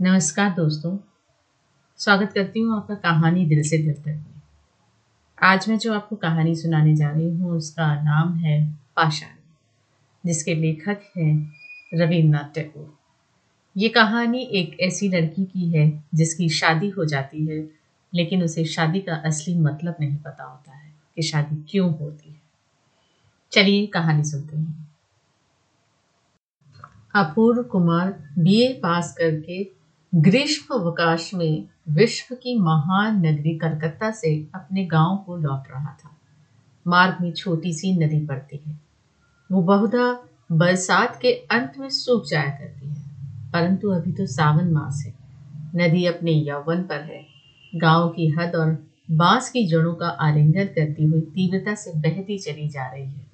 नमस्कार दोस्तों, स्वागत करती हूँ आपका कहानी दिल से दिल तक में। आज मैं जो आपको कहानी सुनाने जा रही हूँ, उसका नाम है पाषाण, जिसके लेखक हैं रविन्द्रनाथ टैगोर। ये कहानी एक ऐसी लड़की की है, जिसकी शादी हो जाती है, लेकिन उसे शादी का असली मतलब नहीं पता होता है कि शादी क्यों होती है। चलिए कहानी सुनते हैं। अपूर्व कुमार बीए पास करके ग्रीष्म अवकाश में विश्व की महान नगरी कलकत्ता से अपने गाँव को लौट रहा था। मार्ग में छोटी सी नदी पड़ती है। वो बहुधा बरसात के अंत में सूख जाया करती है। परंतु अभी तो सावन मास है। नदी अपने यौवन पर है। गाँव की हद और बाँस की जड़ों का आलिंगन करती हुई तीव्रता से बहती चली जा रही है।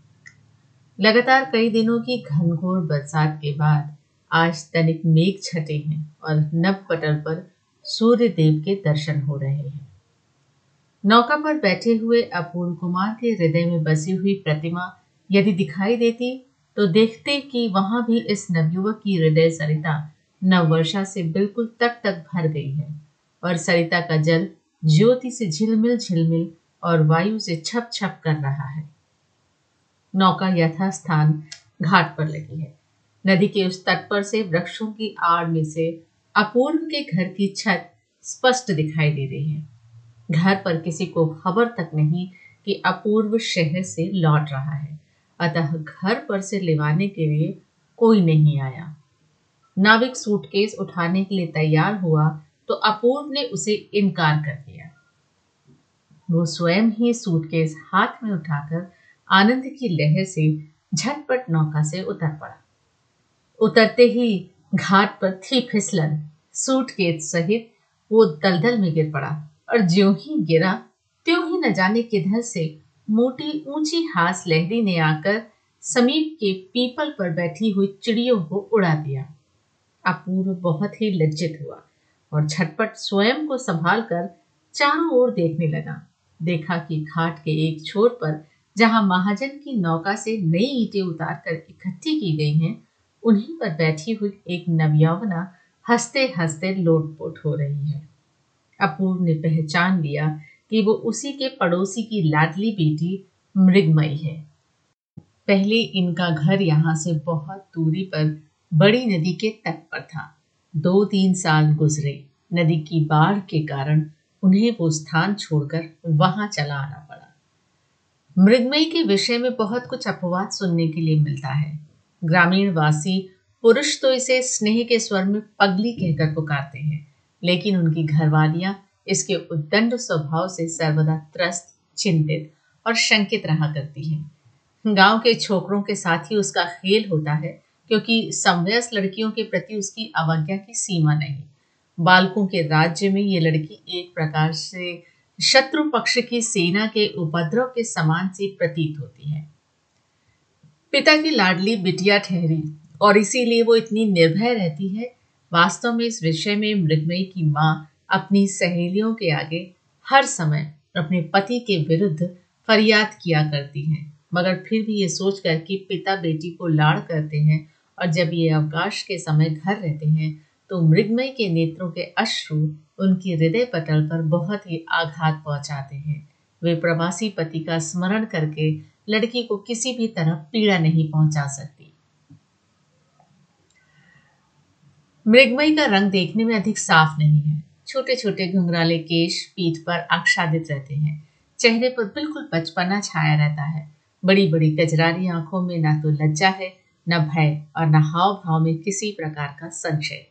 लगातार कई दिनों की घनघोर बरसात के बाद आज तनिक मेघ छटे हैं और नव पटल पर सूर्य देव के दर्शन हो रहे हैं। नौका पर बैठे हुए अपूर्ण कुमार के हृदय में बसी हुई प्रतिमा यदि दिखाई देती तो देखते कि वहाँ भी इस नवयुवक की हृदय सरिता नववर्षा से बिल्कुल तक तक भर गई है और सरिता का जल ज्योति से झिलमिल झिलमिल और वायु से छप छप कर रहा है। नौका यथास्थान घाट पर लगी है। नदी के उस तट पर से वृक्षों की आड़ में से अपूर्व के घर की छत स्पष्ट दिखाई दे रही है। घर पर किसी को खबर तक नहीं कि अपूर्व शहर से लौट रहा है। अतः घर पर से लेवाने के लिए कोई नहीं आया। नाविक सूटकेस उठाने के लिए तैयार हुआ तो अपूर्व ने उसे इनकार कर दिया। वो स्वयं ही सूटकेस हाथ में उठाकर आनंद की लहर से झटपट नौका से उतर पड़ा। उतरते ही घाट पर थी फिसलन। सूटकेस सहित वो दलदल में गिर पड़ा और ज्यों ही गिरा, त्यों ही न जाने किधर से मोटी ऊँची हास लहरी ने आकर समीप के पीपल पर बैठी हुई चिड़ियों को उड़ा दिया। अपूर्व बहुत ही लज्जित हुआ और झटपट स्वयं को संभाल कर चारों ओर देखने लगा। देखा कि घाट के एक छोर पर, जहाँ महाजन की नौका से नई ईटें उतार कर इकट्ठी की गई हैं उन्हीं पर बैठी हुई एक नवयौवना हँसते हँसते लोटपोट हो रही है। अपूर्व ने पहचान लिया कि वो उसी के पड़ोसी की लाडली बेटी मृगमयी है। पहले इनका घर यहाँ से बहुत दूरी पर बड़ी नदी के तट पर था। दो तीन साल गुजरे। नदी की बाढ़ के कारण उन्हें वो स्थान छोड़कर वहाँ चला आना पड़ा। मृगमयी के विषय में बहुत कुछ अपवाद सुनने के लिए मिलता है। ग्रामीण वासी पुरुष तो इसे स्नेह के स्वर में पगली कहकर पुकारते हैं, लेकिन उनकी घरवालियाँ इसके उद्दंड स्वभाव से सर्वदा त्रस्त, चिंतित और शंकित रहा करती हैं। गाँव के छोकरों के साथ ही उसका खेल होता है, क्योंकि समवयस लड़कियों के प्रति उसकी अवज्ञा की सीमा नहीं। बालकों के राज्य में ये लड़की एक प्रकार से शत्रु पक्ष की सेना के उपद्रव के समान सी प्रतीत होती है। पिता की लाडली बिटिया ठहरी, और इसीलिए वो इतनी निर्भय रहती है। वास्तव में इस विषय में मृगमयी की माँ अपनी सहेलियों के आगे हर समय अपने पति के विरुद्ध फरियाद किया करती हैं। मगर फिर भी ये सोचकर कि पिता बेटी को लाड़ करते हैं, और जब ये अवकाश के समय घर रहते हैं तो मृगमय के नेत्रों के अश्रु उनकी हृदय पटल पर बहुत ही आघात पहुंचाते हैं। वे प्रवासी पति का स्मरण करके लड़की को किसी भी तरह पीड़ा नहीं पहुँचा सकती। मृगमयी का रंग देखने में अधिक साफ़ नहीं है। छोटे छोटे घुंघराले केश पीठ पर आच्छादित रहते हैं। चेहरे पर बिल्कुल बचपना छाया रहता है। बड़ी बड़ी कजरारी आँखों में ना तो लज्जा है, न भय और न हाव भाव में किसी प्रकार का संशय।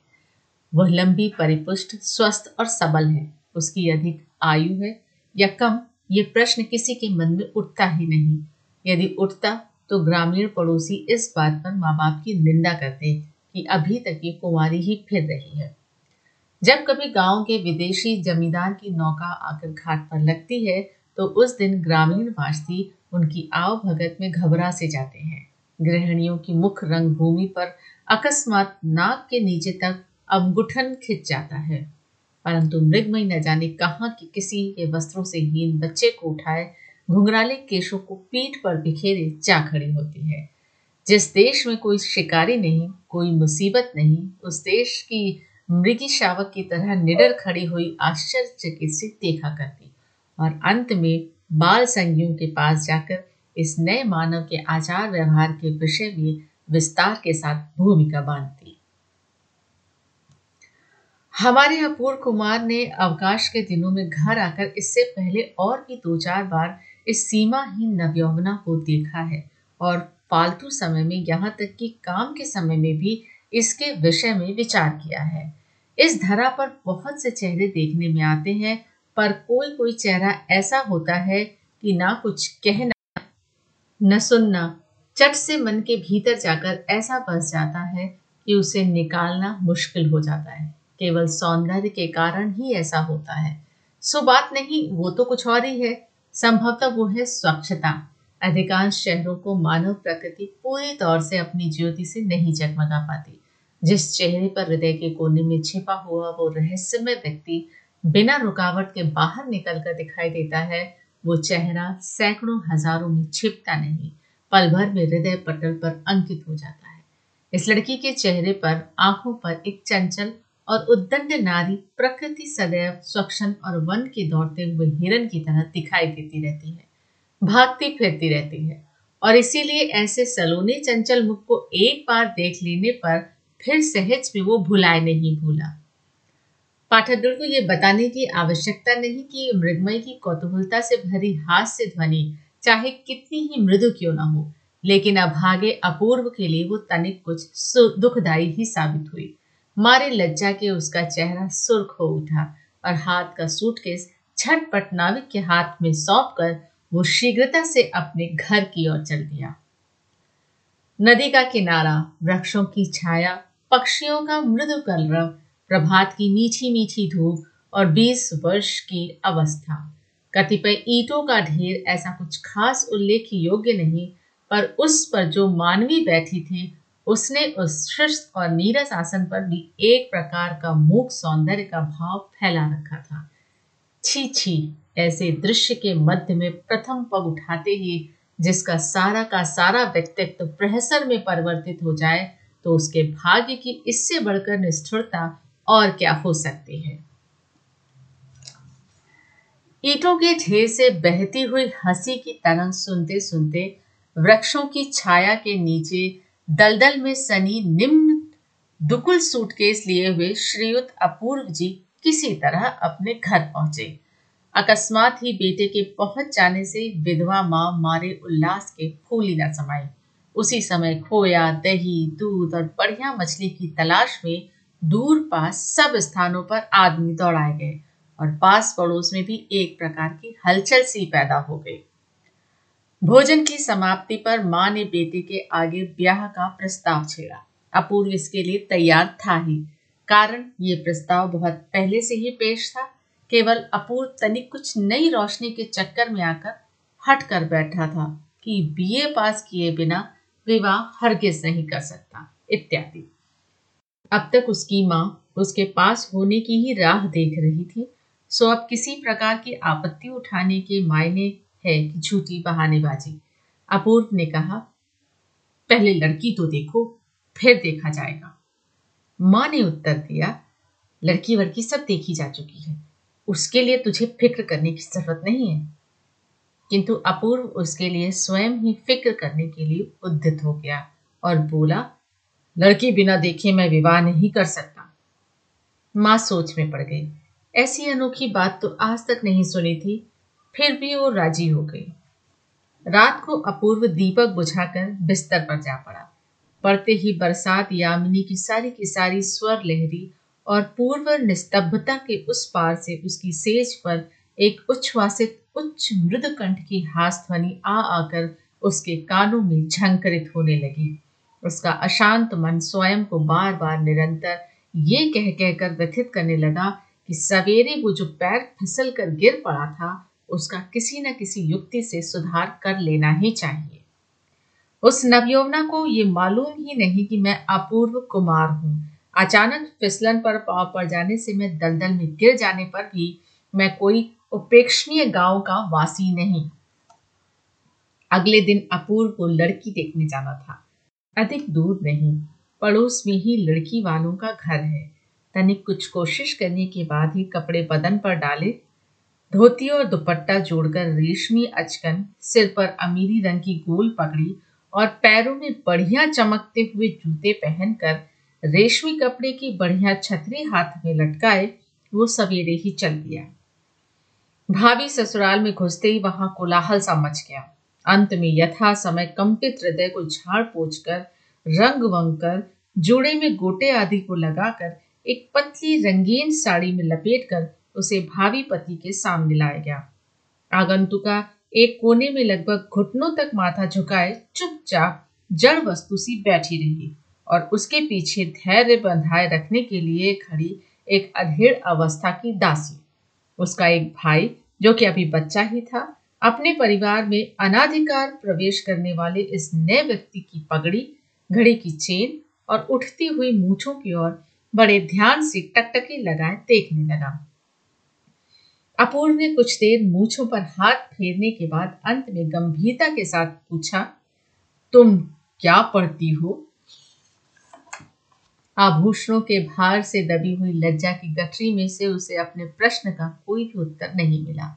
वह लंबी, परिपुष्ट, स्वस्थ और सबल है। उसकी अधिक आयु है या कम, ये प्रश्न किसी के मन में उठता ही नहीं। यदि उठता तो ग्रामीण पड़ोसी इस बात पर माँ बाप की निंदा करते कि अभी तक ये कुंवारी ही फिर रही है। जब कभी गाँव के विदेशी जमींदार की नौका आकर घाट पर लगती है तो उस दिन ग्रामीण वासी उनकी आव भगत में घबरा से जाते हैं। गृहिणियों की मुख रंग भूमि पर अकस्मात नाक के नीचे तक अवगुठन खिंच जाता है। परंतु मृगमय न जाने कहाँ की किसी के वस्त्रों से हीन बच्चे को उठाए घुंघराले केशों को पीठ पर बिखेरे जा खड़ी होती है। जिस देश में कोई शिकारी नहीं, कोई मुसीबत नहीं, उस देश की मृगी शावक की तरह निडर खड़ी हुई आश्चर्यचकित देखा करती। और अंत में बाल संगियों के पास जाकर इस नए मानव के आचार व्यवहार के विषय में विस्तार के साथ भूमिका बांधती। हमारे अपूर्व कुमार ने अवकाश के दिनों में घर आकर इससे पहले और भी दो चार बार इस सीमाहीन नवयौवना को देखा है और फालतू समय में यहाँ तक कि काम के समय में भी इसके विषय में विचार किया है। इस धरा पर बहुत से चेहरे देखने में आते हैं, पर कोई कोई चेहरा ऐसा होता है कि ना कुछ कहना, न सुनना, चट से मन के भीतर जाकर ऐसा बस जाता है कि उसे निकालना मुश्किल हो जाता है। केवल सौंदर्य के कारण ही ऐसा होता है। सो बात नहीं, वो तो कुछ और ही है। संभवतः वो है स्वच्छता। अधिकांश शहरों को मानव प्रकृति पूरी तौर से अपनी ज्योति से नहीं जगमगा पाती। जिस चेहरे पर हृदय के कोने में छिपा हुआ वो रहस्यमय व्यक्ति बिना रुकावट के बाहर निकल कर दिखाई देता है, वो चेहरा सैकड़ों हज़ारों में छिपता नहीं, पल भर में हृदय पटल पर अंकित हो जाता है। इस लड़की के चेहरे पर आँखों पर एक चंचल और उद्दंड नारी प्रकृति सदैव स्वक्षण और वन के दौड़ते हुए हिरन की तरह दिखाई देती रहती है, भागती फिरती रहती है। और इसीलिए ऐसे सलोने चंचल मुख को एक बार देख लेने पर फिर सहज में वो भुलाए नहीं भूला। पाठक को ये बताने की आवश्यकता नहीं कि मृगमय की कौतूहलता से भरी हास्य ध्वनि चाहे कितनी ही मृदु क्यों ना हो, लेकिन अभागे अपूर्व के लिए वो तनिक कुछ दुखदायी ही साबित हुई। मारे लज्जा के उसका चेहरा सुर्ख हो उठा और हाथ का सूटकेस छटपट नाविक के हाथ में सौंप कर वो शीघ्रता से अपने घर की ओर चल दिया। नदी का किनारा, वृक्षों की छाया, पक्षियों का मृदु कलरव, प्रभात की मीठी मीठी धूप और बीस वर्ष की अवस्था। कतिपय ईटों का ढेर ऐसा कुछ खास उल्लेख योग्य नहीं, पर उस पर जो मानवी बैठी थी उसने उस शिष्ट और नीरस आसन पर भी एक प्रकार का मूक सौंदर्य का भाव फैला रखा था। छी छी, ऐसे दृश्य के मध्य में प्रथम पग उठाते ही जिसका सारा का सारा व्यक्तित्व प्रहसर में परिवर्तित हो जाए तो उसके भाग्य की इससे बढ़कर निष्ठुरता और क्या हो सकती है। ईटों के ढेर से बहती हुई हँसी की तरंग सुनते सुनते वृक्षों की छाया के नीचे दलदल में सनी निम्न दुकुल सूटकेस लिए हुए श्रीयुत अपूर्व जी किसी तरह अपने घर पहुँचे। अकस्मात ही बेटे के पहुँच जाने से विधवा माँ मारे उल्लास के फूली न समाई। उसी समय खोया, दही, दूध और बढ़िया मछली की तलाश में दूर पास सब स्थानों पर आदमी दौड़ाए गए और पास पड़ोस में भी एक प्रकार की हलचल सी पैदा हो गई। भोजन की समाप्ति पर माँ ने बेटे के आगे ब्याह का प्रस्ताव छेड़ा। अपूर्व इसके लिए तैयार था ही। कारण, ये प्रस्ताव बहुत पहले से ही पेश था। केवल अपूर्व तनिक कुछ नई रोशनी के चक्कर में आकर हट कर बैठा था कि बीए पास किए बिना विवाह हरगिज नहीं कर सकता, इत्यादि। अब तक उसकी माँ उसके पास होने की ही राह देख रही थी। सो अब किसी प्रकार की आपत्ति उठाने के मायने है कि झूठी बहानेबाजी। अपूर्व ने कहा, पहले लड़की तो देखो, फिर देखा जाएगा। माँ ने उत्तर दिया, लड़की वड़की सब देखी जा चुकी है। उसके लिए तुझे फ़िक्र करने की ज़रूरत नहीं है। किंतु अपूर्व उसके लिए स्वयं ही फ़िक्र करने के लिए उद्यत हो गया और बोला, लड़की बिना देखे मैं विवाह नहीं कर सकता। माँ सोच में पड़ गई। ऐसी अनोखी बात तो आज तक नहीं सुनी थी फिर भी वो राज़ी हो गई। रात को अपूर्व दीपक बुझाकर बिस्तर पर जा पड़ा। पड़ते ही बरसात यामिनी की सारी की सारी स्वर लहरी और पूर्व निस्तब्धता के उस पार से उसकी सेज पर एक उच्छ्वासित, उच्च मृद कंठ की हास ध्वनि आ आकर उसके कानों में झंकरित होने लगी। उसका अशांत मन स्वयं को बार बार निरंतर ये कह कहकर व्यथित करने लगा कि सवेरे वो जो पैर फिसल कर गिर पड़ा था उसका किसी न किसी युक्ति से सुधार कर लेना ही चाहिए। उस नवयौवना को ये मालूम ही नहीं कि मैं अपूर्व कुमार हूँ। अचानक फिसलन पर पाव पड़ जाने से मैं दलदल में गिर जाने पर भी मैं कोई उपेक्षणीय गाँव का वासी नहीं। अगले दिन अपूर्व को लड़की देखने जाना था। अधिक दूर नहीं, पड़ोस में ही लड़की वालों का घर है। तनिक कुछ कोशिश करने के बाद ही कपड़े बदन पर डाले धोती और दुपट्टा जोड़कर रेशमी अचकन, सिर पर अमीरी रंग की गोल पगड़ी और पैरों में बढ़िया चमकते हुए जूते पहनकर रेशमी कपड़े की बढ़िया छतरी हाथ में लटकाए, वो सवेरे ही चल दिया। भाभी ससुराल में घुसते ही वहाँ कोलाहल सा मच गया। अंत में यथा समय कंपित हृदय को झाड़ पोछ कर रंग वंग कर जोड़े में गोटे आदि को लगाकर, एक पतली रंगीन साड़ी में लपेटकर उसे भावी पति के सामने लाया गया। आगंतुका एक कोने में लगभग घुटनों तक माथा झुकाए चुपचाप जड़ वस्तु सी बैठी रही और उसके पीछे धैर्य बंधाए रखने के लिए खड़ी एक अधेड़ अवस्था की दासी। उसका एक भाई, जो कि अभी बच्चा ही था, अपने परिवार में अनाधिकार प्रवेश करने वाले इस नए व्यक्ति की पगड़ी, घड़ी की चेन और उठती हुई मूछों की ओर बड़े ध्यान से टकटकी लगाए देखने लगा। अपूर्व ने कुछ देर मूछों पर हाथ फेरने के बाद अंत में गंभीरता के साथ पूछा, तुम क्या पढ़ती हो? आभूषणों के भार से दबी हुई लज्जा की गठरी में से उसे अपने प्रश्न का कोई भी उत्तर नहीं मिला।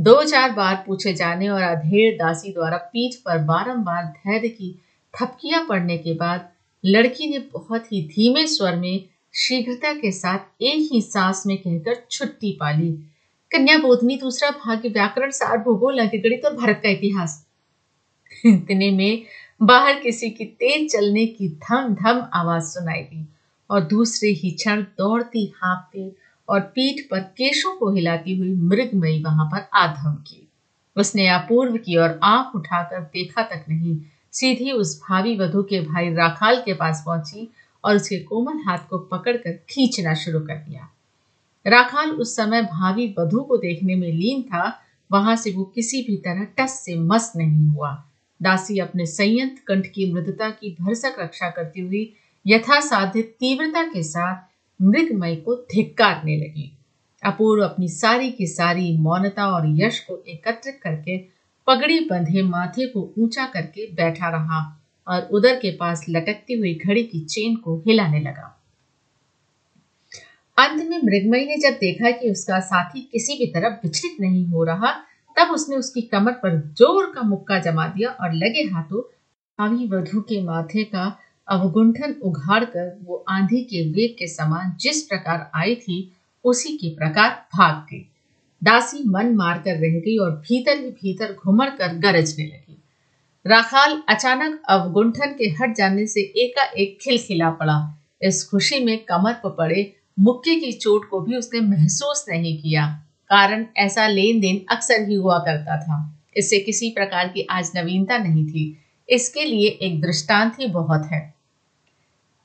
दो चार बार पूछे जाने और अधेड़ दासी द्वारा पीठ पर बारंबार धैर्य की थपकियाँ पड़ने के बाद लड़की ने बहुत ही धीमे स्वर में शीघ्रता के साथ एक ही सांस में कहकर छुट्टी पाली कन्या बोधनी दूसरा भाग्य व्याकरण सार भूगोल अंकगणित और भारत का इतिहास। इतने में बाहर किसी की तेज चलने की धम धम आवाज़ सुनाई दी और दूसरे ही क्षण दौड़ती हाँपती और पीठ पर केशों को हिलाती हुई मृगमयी वहाँ पर आधम की। उसने अपूर्व की और आँख उठाकर देखा तक नहीं, सीधी उस भावी वधु के भाई राखाल के पास पहुँची और उसके कोमल हाथ को पकड़कर खींचना शुरू कर दिया। राखाल उस समय भावी वधु को देखने में लीन था। वहाँ से वो किसी भी तरह टस से मस्त नहीं हुआ। दासी अपने संयंत्र कंठ की मृदता की भरसक रक्षा करती हुई यथासाध्य तीव्रता के साथ मृगमय को धिक्कारने लगी। अपूर्व अपनी सारी की सारी मौनता और यश को एकत्रित करके पगड़ी बंधे माथे को ऊँचा करके बैठा रहा और उधर के पास लटकती हुई घड़ी की चेन को हिलाने लगा। अंत में मृगमयी ने जब देखा कि उसका साथी किसी भी तरफ़ विचलित नहीं हो रहा, तब उसने उसकी कमर पर ज़ोर का मुक्का जमा दिया और लगे हाथों भावी वधु के माथे का अवगुंठन उघाड़ कर वो आंधी के वेग के समान जिस प्रकार आई थी, उसी के प्रकार भाग गई। दासी मन मार कर रह गई और भीतर ही भीतर घुमर कर गरजने लगी। राखाल अचानक अवगुंठन के हट जाने से एकाएक खिलखिला पड़ा। इस खुशी में कमर पर पड़े मुक्के की चोट को भी उसने महसूस नहीं किया, कारण ऐसा लेन देन अक्सर ही हुआ करता था। इससे किसी प्रकार की आज नवीनता नहीं थी। इसके लिए एक दृष्टांत ही बहुत है।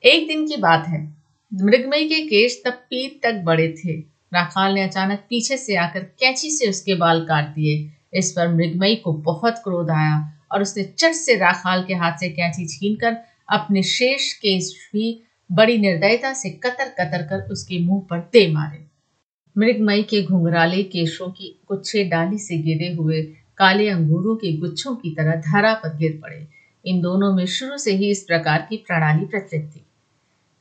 एक दिन की बात है। मृगमई के केश तब पीठ तक बड़े थे। राखाल ने अचानक पीछे से आकर कैंची से उसके बाल काट दिए। इस पर मृगमयी को बहुत क्रोध आया और उसने चट से राखाल के हाथ से कैंची छीनकर अपने शेष केश भी बड़ी निर्दयता से कतर कतर कर उसके मुँह पर दे मारे। मृगमई के घुंघराले केशों की गुच्छे डाली से गिरे हुए काले अंगूरों के गुच्छों की तरह धारा पर गिर पड़े। इन दोनों में शुरू से ही इस प्रकार की प्रणाली प्रचलित थी।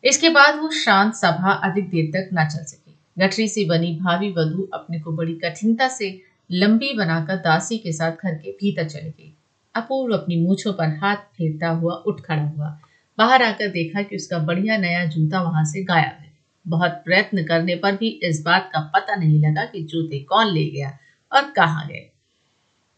इसके बाद वो शांत सभा अधिक देर तक न चल सकी। गठरी से बनी भावी वधु अपने को बड़ी कठिनता से लंबी बनाकर दासी के साथ घर के भीतर चली गई। अपूर्व अपनी मूछों पर हाथ फेरता हुआ उठ खड़ा हुआ। बाहर आकर देखा कि उसका बढ़िया नया जूता वहाँ से गायब है। बहुत प्रयत्न करने पर भी इस बात का पता नहीं लगा कि जूते कौन ले गया और कहाँ गए।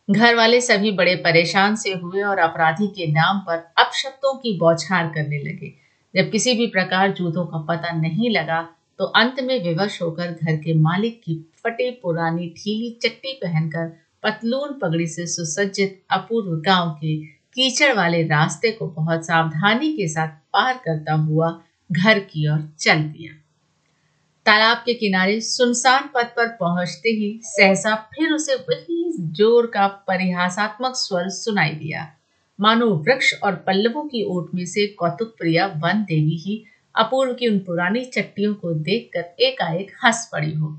घर वाले सभी बड़े परेशान से हुए और अपराधी के नाम पर अपशब्दों की बौछार करने लगे। जब किसी भी प्रकार जूतों का पता नहीं लगा तो अंत में विवश होकर घर के मालिक की फटे पुरानी ढीली चट्टी पहनकर पतलून पगड़ी से सुसज्जित अपूर्व गाँव के कीचड़ वाले रास्ते को बहुत सावधानी के साथ पार करता हुआ घर की ओर चल दिया। तालाब के किनारे सुनसान पथ पर पहुँचते ही सहसा फिर उसे वही ज़ोर का परिहासात्मक स्वर सुनाई दिया। मानो वृक्ष और पल्लवों की ओट में से कौतुक प्रिया वन देवी ही अपूर्व की उन पुरानी चट्टियों को देखकर एकाएक हंस पड़ी हो।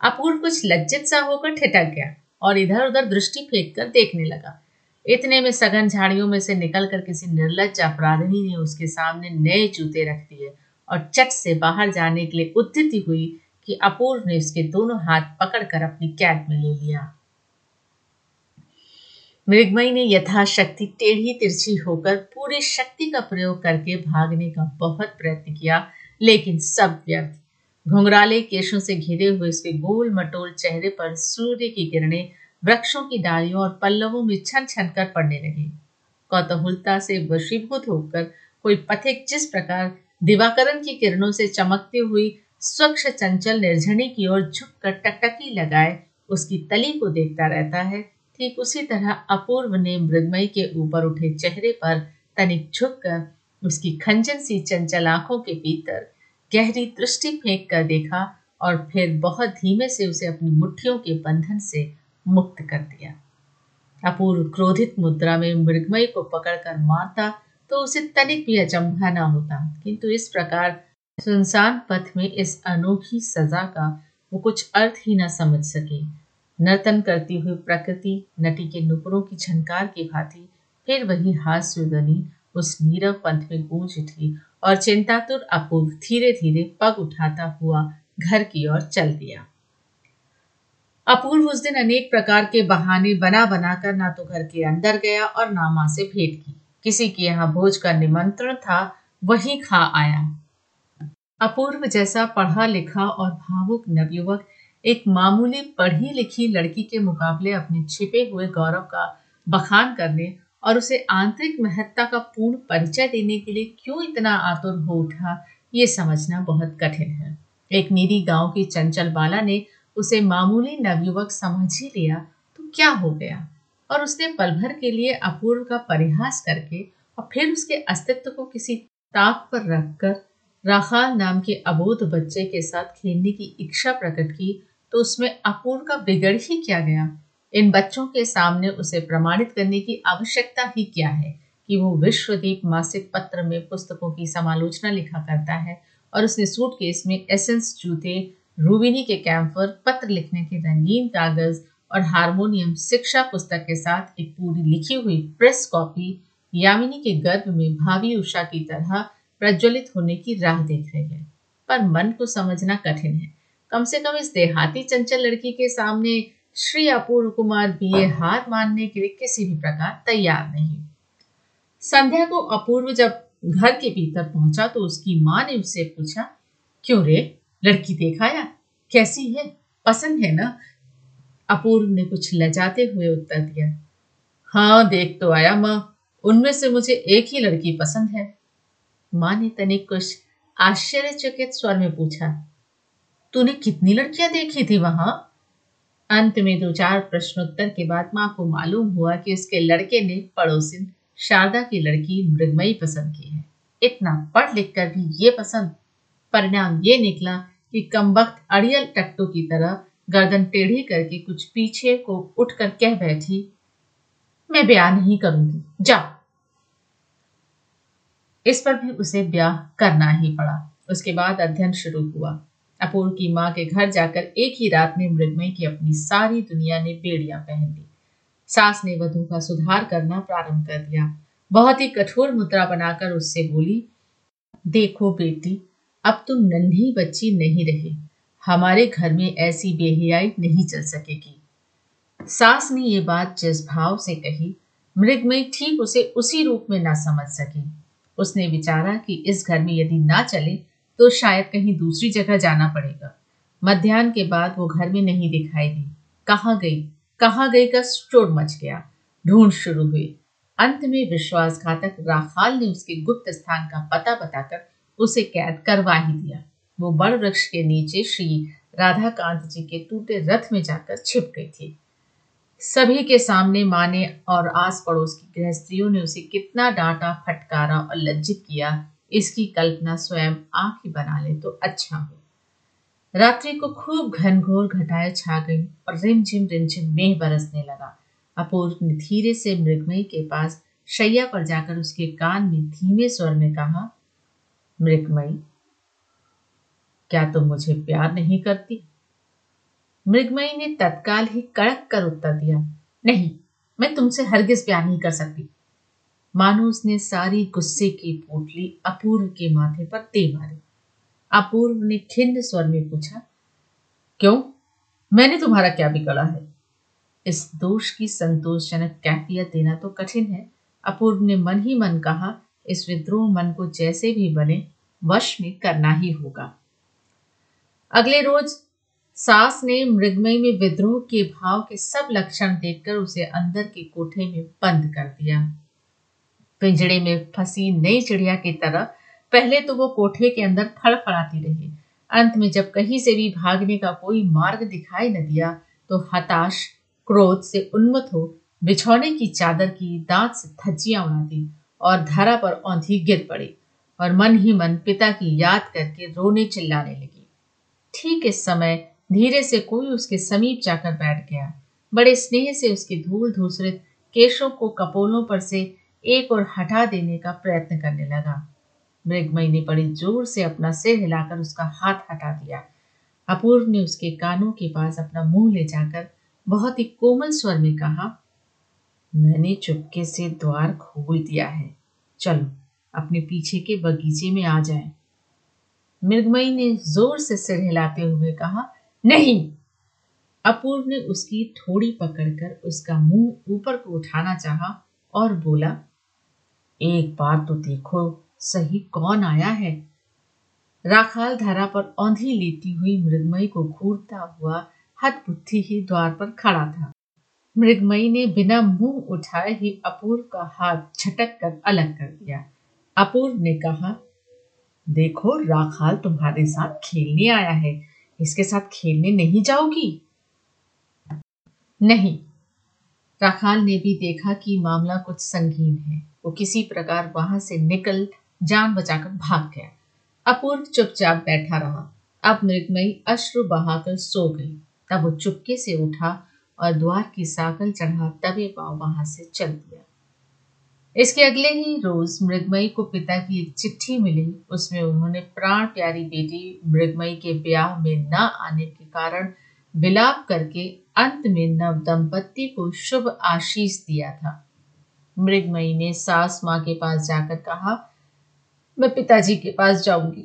अपूर्व कुछ लज्जित सा होकर ठिठक गया और इधर उधर दृष्टि फेंक कर देखने लगा। इतने में सघन झाड़ियों में से निकलकर किसी निर्लज अपराधी ने उसके सामने नए जूते रख दिए और चट से बाहर जाने के लिए उद्यति हुई कि अपूर्व ने उसके दोनों हाथ पकड़कर अपनी कैद में ले लिया। मृगमयी ने यथाशक्ति टेढ़ी तिरछी होकर पूरी शक्ति का प्रयोग करके भागने का बहुत प्रयत्न किया, लेकिन सब व्यर्थ। घुंघराले केशों से घिरे हुए उसके गोल मटोल चेहरे पर सूर्य की किरणें वृक्षों की डालियों और पल्लवों में छन छन कर पड़ने लगी। कौतूहलता से वशीभूत होकर कोई पथिक जिस प्रकार दिवाकरण की किरणों से चमकती हुई स्वच्छ चंचल निर्झणी की ओर झुककर टकटकी लगाए, उसकी तली को देखता रहता है, ठीक उसी तरह अपूर्व ने मृगमयी के ऊपर उठे चेहरे पर तनिक झुक कर उसकी खंजन सी चंचल आँखों के भीतर गहरी दृष्टि फेंक कर देखा और फिर बहुत धीमे से उसे अपनी मुट्ठियों के बंधन से मुक्त कर दिया। अपूर्व क्रोधित मुद्रा में मृगमयी को पकड़कर मारता तो उसे तनिक भी अचंभा न होता। किंतु इस प्रकार सुनसान पथ में इस अनोखी सजा का वो कुछ अर्थ ही न समझ सके। नर्तन करती हुई प्रकृति, नटी के नुपुरों की झनकार की भांति फिर वही हास्य ध्वनि उस नीरव पंथ में गूंज उठी और चिंतातुर अपूर्व धीरे धीरे पग उठाता हुआ घर की ओर चल दिया। अपूर्व उस दिन अनेक प्रकार के बहाने बना बनाकर ना तो घर के अंदर गया और ना माँ से भेंट की। किसी के यहाँ भोज का निमंत्रण था, वही खा आया। अपूर्व जैसा पढ़ा लिखा और भावुक नवयुवक, एक मामूली पढ़ी लिखी लड़की के मुकाबले अपने छिपे हुए गौरव का बखान करने और उसे आंतरिक महत्ता का पूर्ण परिचय देने के लिए क्यों इतना आतुर हो उठा, ये समझना बहुत कठिन है। एक नीरी गाँव की चंचल बाला ने उसे मामूली नवयुवक समझ ही लिया तो क्या हो गया? और उसने पल भर के लिए अपूर्व का परिहास करके और फिर उसके अस्तित्व को किसी ताक पर रखकर राखाल नाम के अबोध बच्चे के साथ खेलने की इच्छा प्रकट की तो उसमें अपूर्व का बिगड़ ही क्या गया? इन बच्चों के सामने उसे प्रमाणित करने की आवश्यकता ही क्या है कि वो विश्वदीप मासिक पत्र में पुस्तकों की समालोचना लिखा करता है और उसने सूट केस में एसेंस जूते रूबिनी के कैंपर पत्र लिखने के रंगीन कागज़ और हारमोनियम शिक्षा पुस्तक के साथ एक पूरी लिखी हुई प्रेस कॉपी यामिनी के गर्भ में भावी उषा की तरह प्रज्वलित होने की राह देख रही है। पर मन को समझना कठिन है। कम से कम इस देहाती चंचल लड़की के सामने श्री अपूर्व कुमार ये हार मानने के लिए किसी भी प्रकार तैयार नहीं। संध्या को अपूर्व जब घर के भीतर पहुँचा तो उसकी माँ ने उससे पूछा, क्यों रे? लड़की देखाया, कैसी है? पसंद है ना? अपूर्व ने कुछ लजाते हुए उत्तर दिया हाँ देख तो आया माँ, उनमें से मुझे एक ही लड़की पसंद है। माँ ने तनिक कुछ आश्चर्यचकित स्वर में पूछा, तूने कितनी लड़कियाँ देखी थी वहाँ? अंत में दो चार प्रश्नोत्तर के बाद माँ को मालूम हुआ कि उसके लड़के ने पड़ोसिन शारदा की लड़की मृगमयी पसंद की है। इतना पढ़ लिख कर भी ये पसंद परिणाम ये निकला कि कम वक्त अड़ियल टट्टू की तरह गर्दन टेढ़ी करके कुछ पीछे को उठकर कह बैठी, मैं ब्याह नहीं करूँगी जा इस पर भी उसे ब्याह करना ही पड़ा। उसके बाद अध्ययन शुरू हुआ। अपूर्व की माँ के घर जाकर एक ही रात में मृगमय की अपनी सारी दुनिया ने बेड़ियाँ पहन ली। सास ने वधु का सुधार करना प्रारंभ कर दिया। बहुत ही कठोर मुद्रा बनाकर उससे बोली, देखो बेटी अब तुम नन्ही बच्ची नहीं रहे। हमारे घर में ऐसी बेहियाई नहीं चल सकेगी। सास ने ये बात जिस भाव से कही मृगमय ठीक उसे उसी रूप में ना समझ सकी। उसने विचारा कि इस घर में यदि ना चले तो शायद कहीं दूसरी जगह जाना पड़ेगा। मध्यान्ह के बाद वो घर में नहीं दिखाई दी कहाँ गई? कहाँ गई का चोर मच गया। ढूंढ शुरू हुई। अंत में विश्वासघातक राखाल ने उसके गुप्त स्थान का पता बताकर उसे कैद करवा ही दिया। वो बड़ वृक्ष के नीचे श्री राधाकांत जी के टूटे रथ में जाकर छिप गई थी। सभी के सामने माँ ने और आस पड़ोस की गृहस्त्रियों ने उसे कितना डांटा, फटकारा और लज्जित किया। इसकी कल्पना स्वयं आप ही बना ले तो अच्छा हो। रात्रि को खूब घनघोर घटाए छा गई और रिमझिम रिमझिम मेह बरसने लगा। अपूर्व ने धीरे से मृगमयी के पास शैया पर जाकर उसके कान में धीमे स्वर में कहा मृगमयी। क्या तुम मुझे प्यार नहीं करती? मृगमयी ने तत्काल ही कड़क कर उत्तर दिया, नहीं, मैं तुमसे हरगिज प्यार नहीं कर सकती। मानो उसने सारी गुस्से की पोटली अपूर्व के माथे पर दे मारी। अपूर्व ने खिन्न स्वर में पूछा, क्यों? मैंने तुम्हारा क्या बिगड़ा है? इस दोष की संतोषजनक कैफियत देना तो कठिन है। अपूर्व ने मन ही मन कहा इस विद्रोह मन को जैसे भी बने, वश में करना ही होगा। अगले रोज, सास ने मृगमय में विद्रोह के भाव के सब लक्षण देखकर उसे अंदर के कोठे में बंद कर दिया। पिंजड़े में फंसी नई चिड़िया की तरह, पहले तो वो कोठे के अंदर फड़फड़ाती रही। अंत में जब कहीं से भी भागने का कोई मार्ग दिखाई न दिया तो हताश, क्रोध से उन्मत हो, बिछौने की चादर की दांत से धज्जियाँ उड़ा दी। और धरा पर औंधी गिर पड़ी और मन ही मन पिता की याद करके रोने चिल्लाने लगी। ठीक इस समय धीरे से कोई उसके समीप जाकर बैठ गया। बड़े स्नेह से उसके धूल धूसरित केशों को कपोलों पर से एक और हटा देने का प्रयत्न करने लगा। मृगमयी ने बड़ी ज़ोर से अपना सिर हिलाकर उसका हाथ हटा दिया। अपूर्व ने उसके कानों के पास अपना मुँह ले जाकर बहुत ही कोमल स्वर में कहा मैंने चुपके से द्वार खोल दिया है। चलो, अपने पीछे के बगीचे में आ जाए। मृगमयी ने ज़ोर से सिर हिलाते हुए कहा, नहीं! अपूर्व ने उसकी थोड़ी पकड़कर उसका मुँह ऊपर को उठाना चाहा और बोला, एक बार तो देखो, सही कौन आया है? राखाल धारा पर औंधी लेती हुई मृगमयी को घूरता हुआ हत बुद्धि ही द्वार पर खड़ा था। मृगमयी ने बिना मुँह उठाए ही अपूर्व का हाथ झटक कर अलग कर दिया। अपूर्व ने कहा, देखो, राखाल तुम्हारे साथ खेलने आया है। इसके साथ खेलने नहीं जाओगी? नहीं। राखाल ने भी देखा कि मामला कुछ संगीन है। वो किसी प्रकार वहाँ से निकल जान बचाकर भाग गया। अपूर्व चुपचाप बैठा रहा। अब मृगमयी अश्रु बहाकर सो गई। तब वो चुपके से उठा और द्वार की साकल चढ़ा तबे पाव वहाँ से चल दिया। इसके अगले ही रोज मृगमयी को पिता की एक चिट्ठी मिली। उसमें उन्होंने प्राण प्यारी बेटी मृगमयी के ब्याह में न आने के कारण विलाप करके अंत में नव दंपत्ति को शुभ आशीष दिया था। मृगमयी ने सास माँ के पास जाकर कहा, मैं पिताजी के पास जाऊँगी।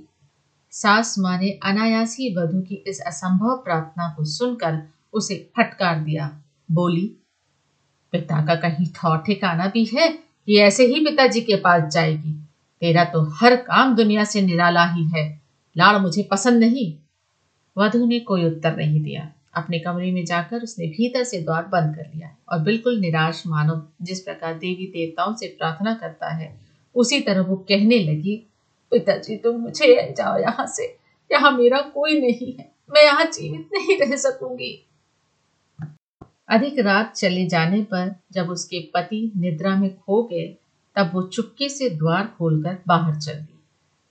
सास माँ ने अनायासी वधु की इस असंभव प्रार्थना को सुनकर उसे फटकार दिया। बोली, पिता का कहीं ठौ ठिकाना भी है कि ऐसे ही पिताजी के पास जाएगी। तेरा तो हर काम दुनिया से निराला ही है। लाड़ मुझे पसंद नहीं। वधु ने कोई उत्तर नहीं दिया। अपने कमरे में जाकर उसने भीतर से द्वार बंद कर लिया और बिल्कुल निराश मानो, जिस प्रकार देवी देवताओं से प्रार्थना करता है, उसी तरह वो कहने लगी, पिताजी तुम मुझे ले जाओ यहाँ से। यहाँ मेरा कोई नहीं है। मैं यहाँ जीवित नहीं रह सकूँगी। अधिक रात चले जाने पर जब उसके पति निद्रा में खो गए, तब वो चुपके से द्वार खोलकर बाहर चल गई।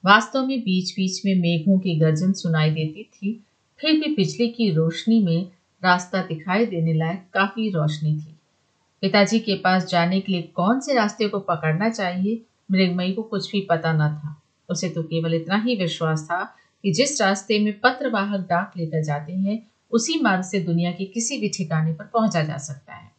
वास्तव में बीच बीच में मेघों की गर्जन सुनाई देती थी, फिर भी बिजली की रोशनी में रास्ता दिखाई देने लायक काफ़ी रोशनी थी। पिताजी के पास जाने के लिए कौन से रास्ते को पकड़ना चाहिए, मृगमयी को कुछ भी पता न था। उसे तो केवल इतना ही विश्वास था कि जिस रास्ते में पत्र वाहक डाक लेकर जाते हैं उसी मार्ग से दुनिया के किसी भी ठिकाने पर पहुँचा जा सकता है।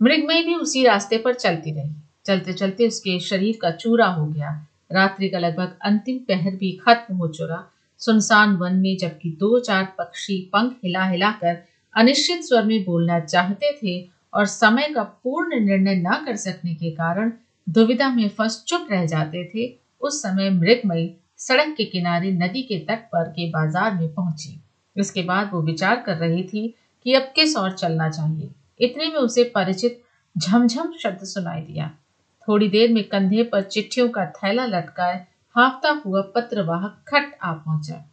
मृगमयी भी उसी रास्ते पर चलती रही। चलते चलते उसके शरीर का चूरा हो गया। रात्रि का लगभग अंतिम पहर भी खत्म हो चुरा सुनसान वन में जबकि दो चार पक्षी पंख हिला हिलाकर अनिश्चित स्वर में बोलना चाहते थे और समय का पूर्ण निर्णय न कर सकने के कारण दुविधा में फंस चुप रह जाते थे, उस समय मृगमयी सड़क के किनारे नदी के तट पर के बाज़ार में पहुँची। इसके बाद वो विचार कर रही थी कि अब किस ओर चलना चाहिए। इतने में उसे परिचित झमझम शब्द सुनाई दिया। थोड़ी देर में कंधे पर चिट्ठियों का थैला लटकाए हाफता हुआ पत्रवाहक खट आ पहुँचा।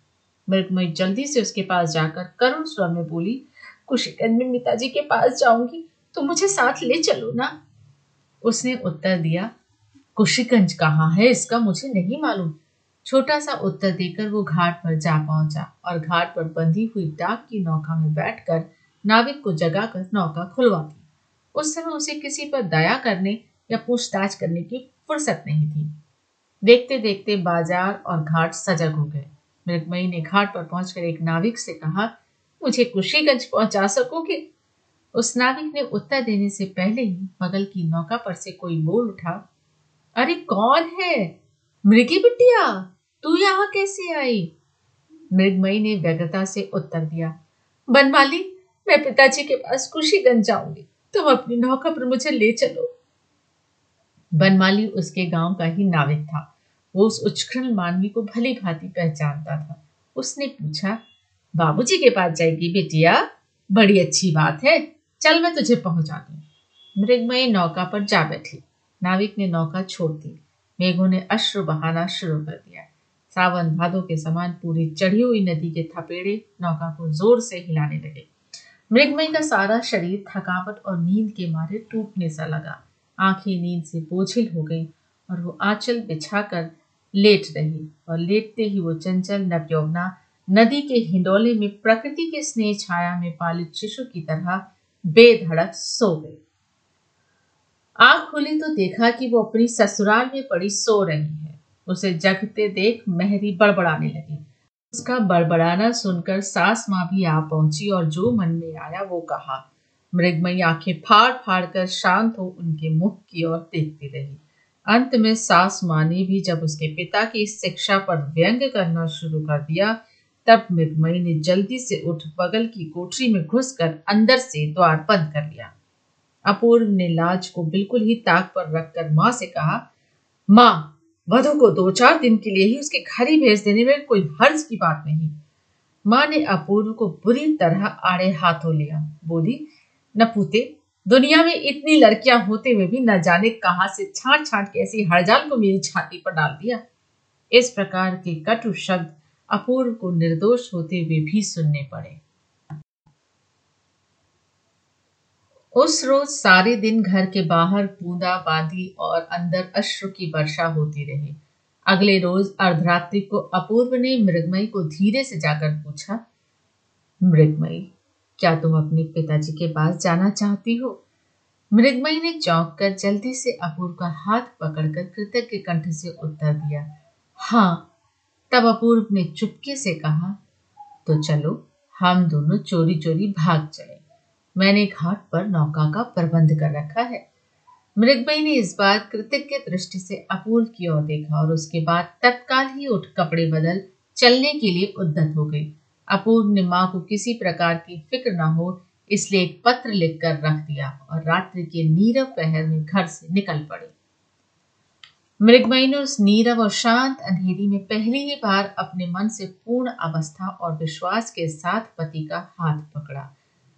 मृगमयी जल्दी से उसके पास जाकर करुण स्वर में बोली कुशिकंज में मिताजी के पास जाऊँगी तो मुझे साथ ले चलो ना? उसने उत्तर दिया कुशिकंज कहाँ है? इसका मुझे नहीं मालूम। छोटा सा उत्तर देकर वो घाट पर जा पहुँचा और घाट पर बंधी हुई डाक की नौका में बैठकर नाविक को जगाकर नौका खुलवा दी उस समय उसे किसी पर दया करने या पूछताछ करने की फुर्सत नहीं थी। देखते देखते बाज़ार और घाट सजग हो गए। मृगमयी ने घाट पर पहुंचकर एक नाविक से कहा, मुझे कुशीगंज पहुँचा सकोगे? उस नाविक ने उत्तर देने से पहले ही बगल की नौका पर से कोई बोल उठा, अरे कौन है? मृगी बिटिया? तू यहाँ कैसे आई? मृगमयी ने व्यग्रता से उत्तर दिया, बनमाली, मैं पिताजी के पास खुशीगंज जाऊँगी। तुम अपनी नौका पर मुझे ले चलो। बनमाली उसके गाँव का ही नाविक था। वो उस उच्छृण मानवी को भली भांति पहचानता था। उसने पूछा, बाबूजी के पास जाएगी बेटिया? बड़ी अच्छी बात है। चल मैं तुझे पहुँचा दू। मृगमयी नौका पर जा बैठी। नाविक ने नौका छोड़ दी। मेघों ने अश्रु बहाना शुरू कर दिया। सावन भादों के समान पूरी चढ़ी हुई नदी के थपेड़े नौका को ज़ोर से हिलाने लगे। मृगमय का सारा शरीर थकावट और नींद के मारे टूटने सा लगा। आँखें नींद से बोझिल हो गई और वो आंचल बिछाकर लेट रही और लेटते ही वो चंचल नवयौवना नदी के हिंडोले में प्रकृति के स्नेह छाया में पालित शिशु की तरह बेधड़क सो गई। आँख खोली तो देखा कि वो अपनी ससुराल में पड़ी सो रही है। उसे जगते देख मेहरी बड़बड़ाने लगी। उसका बड़बड़ाना सुनकर सास माँ भी आ पहुँची और जो मन में आया वो कहा मृगमयी आँखें फाड़ फाड़ कर शांत हो उनके मुख की ओर देखती रही। अंत में सास माँ ने भी जब उसके पिता की शिक्षा पर व्यंग करना शुरू कर दिया, तब मृगमयी ने जल्दी से उठ बगल की कोठरी में घुसकर अंदर से द्वार बंद कर लिया। अपूर्व ने लाज को बिल्कुल ही ताक पर रखकर माँ से कहा, माँ वधु को दो चार दिन के लिए ही उसके घर ही भेज देने में कोई हर्ज की बात नहीं। माँ ने अपूर्व को बुरी तरह आड़े हाथों लिया। बोली, न पूते, दुनिया में इतनी लड़कियाँ होते हुए भी न जाने कहाँ से छाट छाट के ऐसी हड़जाल को मेरी छाती पर डाल दिया। इस प्रकार के कटु शब्द अपूर्व को निर्दोष होते हुए भी सुनने पड़े। उस रोज सारे दिन घर के बाहर बूंदा बांदी और अंदर अश्रु की वर्षा होती रही। अगले रोज अर्धरात्रि को अपूर्व ने मृगमयी को धीरे से जाकर पूछा, मृगमयी, क्या तुम अपने पिताजी के पास जाना चाहती हो? मृगमयी ने चौंक कर जल्दी से अपूर्व का हाथ पकड़कर कृतज्ञ कंठ से उत्तर दिया हाँ। तब अपूर्व ने चुपके से कहा तो चलो, हम दोनों चोरी चोरी भाग चले। मैंने घाट पर नौका का प्रबंध कर रखा है। मृगमयी ने इस बार कृतज्ञ दृष्टि से अपूर्व की ओर देखा और उसके बाद तत्काल ही उठ कपड़े बदल चलने के लिए उद्दत हो गई। अपूर्व ने माँ को किसी प्रकार की फ़िक्र न हो, इसलिए एक पत्र लिखकर रख दिया और रात्रि के नीरव पहर में घर से निकल पड़े। मृगमयी ने उस नीरव और शांत अंधेरी में पहली ही बार अपने मन से पूर्ण अवस्था और विश्वास के साथ पति का हाथ पकड़ा।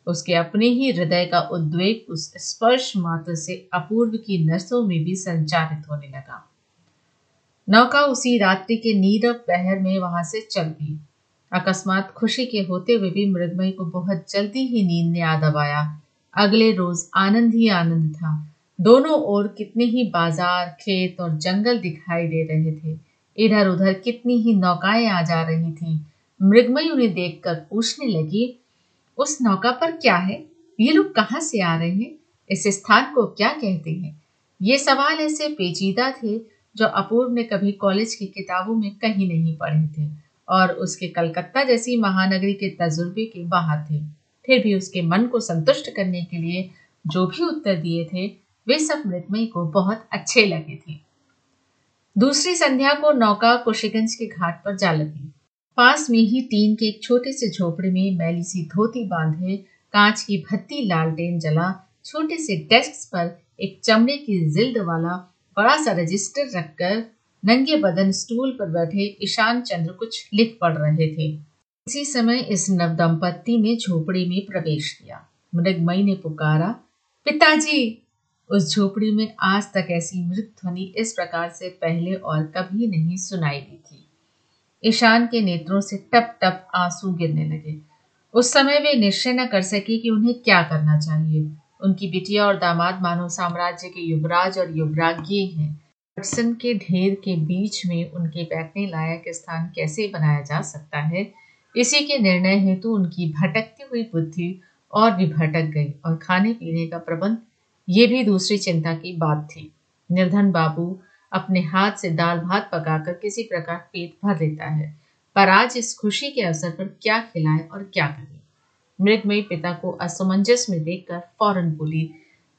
उसके अपने ही हृदय का उद्वेग उस स्पर्श मात्र से अपूर्व की नसों में भी संचारित होने लगा। नौका उसी रात्रि के नीरव पहर में वहाँ से चल गई अकस्मात खुशी के होते हुए भी मृदमयी को बहुत जल्दी ही नींद ने आ दबाया अगले रोज आनंद ही आनंद था। दोनों ओर कितने ही बाज़ार, खेत और जंगल दिखाई दे रहे थे। इधर उधर कितनी ही नौकाएँ आ जा रही थी। मृगमयी उन्हें देखकर पूछने लगी उस नौका पर क्या है? ये लोग कहाँ से आ रहे हैं? इस स्थान को क्या कहते हैं? ये सवाल ऐसे पेचीदा थे जो अपूर्व ने कभी कॉलेज की किताबों में कहीं नहीं पढ़े थे और उसके कलकत्ता जैसी महानगरी के तजुर्बे के बाहर थे। फिर भी उसके मन को संतुष्ट करने के लिए जो भी उत्तर दिए थे, वे सब मृतमयी को बहुत अच्छे लगे थे। दूसरी संध्या को नौका कुशीगंज के घाट पर जा लगी। पास में ही टीन के एक छोटे से झोपड़े में मैली सी धोती बांधे, कांच की भत्ती लालटेन जला, छोटे से डेस्क पर एक चमड़े की जिल्द वाला बड़ा सा रजिस्टर रखकर नंगे बदन स्टूल पर बैठे ईशान चंद्र कुछ लिख पढ़ रहे थे। इसी समय इस नवदंपति ने झोपड़ी में प्रवेश किया। मृगमयी ने पुकारा, पिताजी, उस झोपड़ी में आज तक ऐसी मृत ध्वनि इस प्रकार से पहले और कभी नहीं सुनाई दी थी। ईशान के नेत्रों से टप टप आँसू गिरने लगे। उस समय वे निश्चय न कर सके कि उन्हें क्या करना चाहिए। उनकी बिटिया और दामाद मानव साम्राज्य के युवराज और युवराज्ञी हैं। हडसन के ढेर के बीच में उनके बैठने लायक स्थान कैसे बनाया जा सकता है? इसी के निर्णय हेतु उनकी भटकती हुई बुद्धि और भी भटक गई और खाने पीने का प्रबंध, ये भी दूसरी चिंता की बात थी। निर्धन बाबू अपने हाथ से दाल भात पकाकर किसी प्रकार पेट भर लेता है। पर आज इस खुशी के अवसर पर क्या खिलाए और क्या करे? मृगमयी पिता को असमंजस में देखकर फ़ौरन बोली,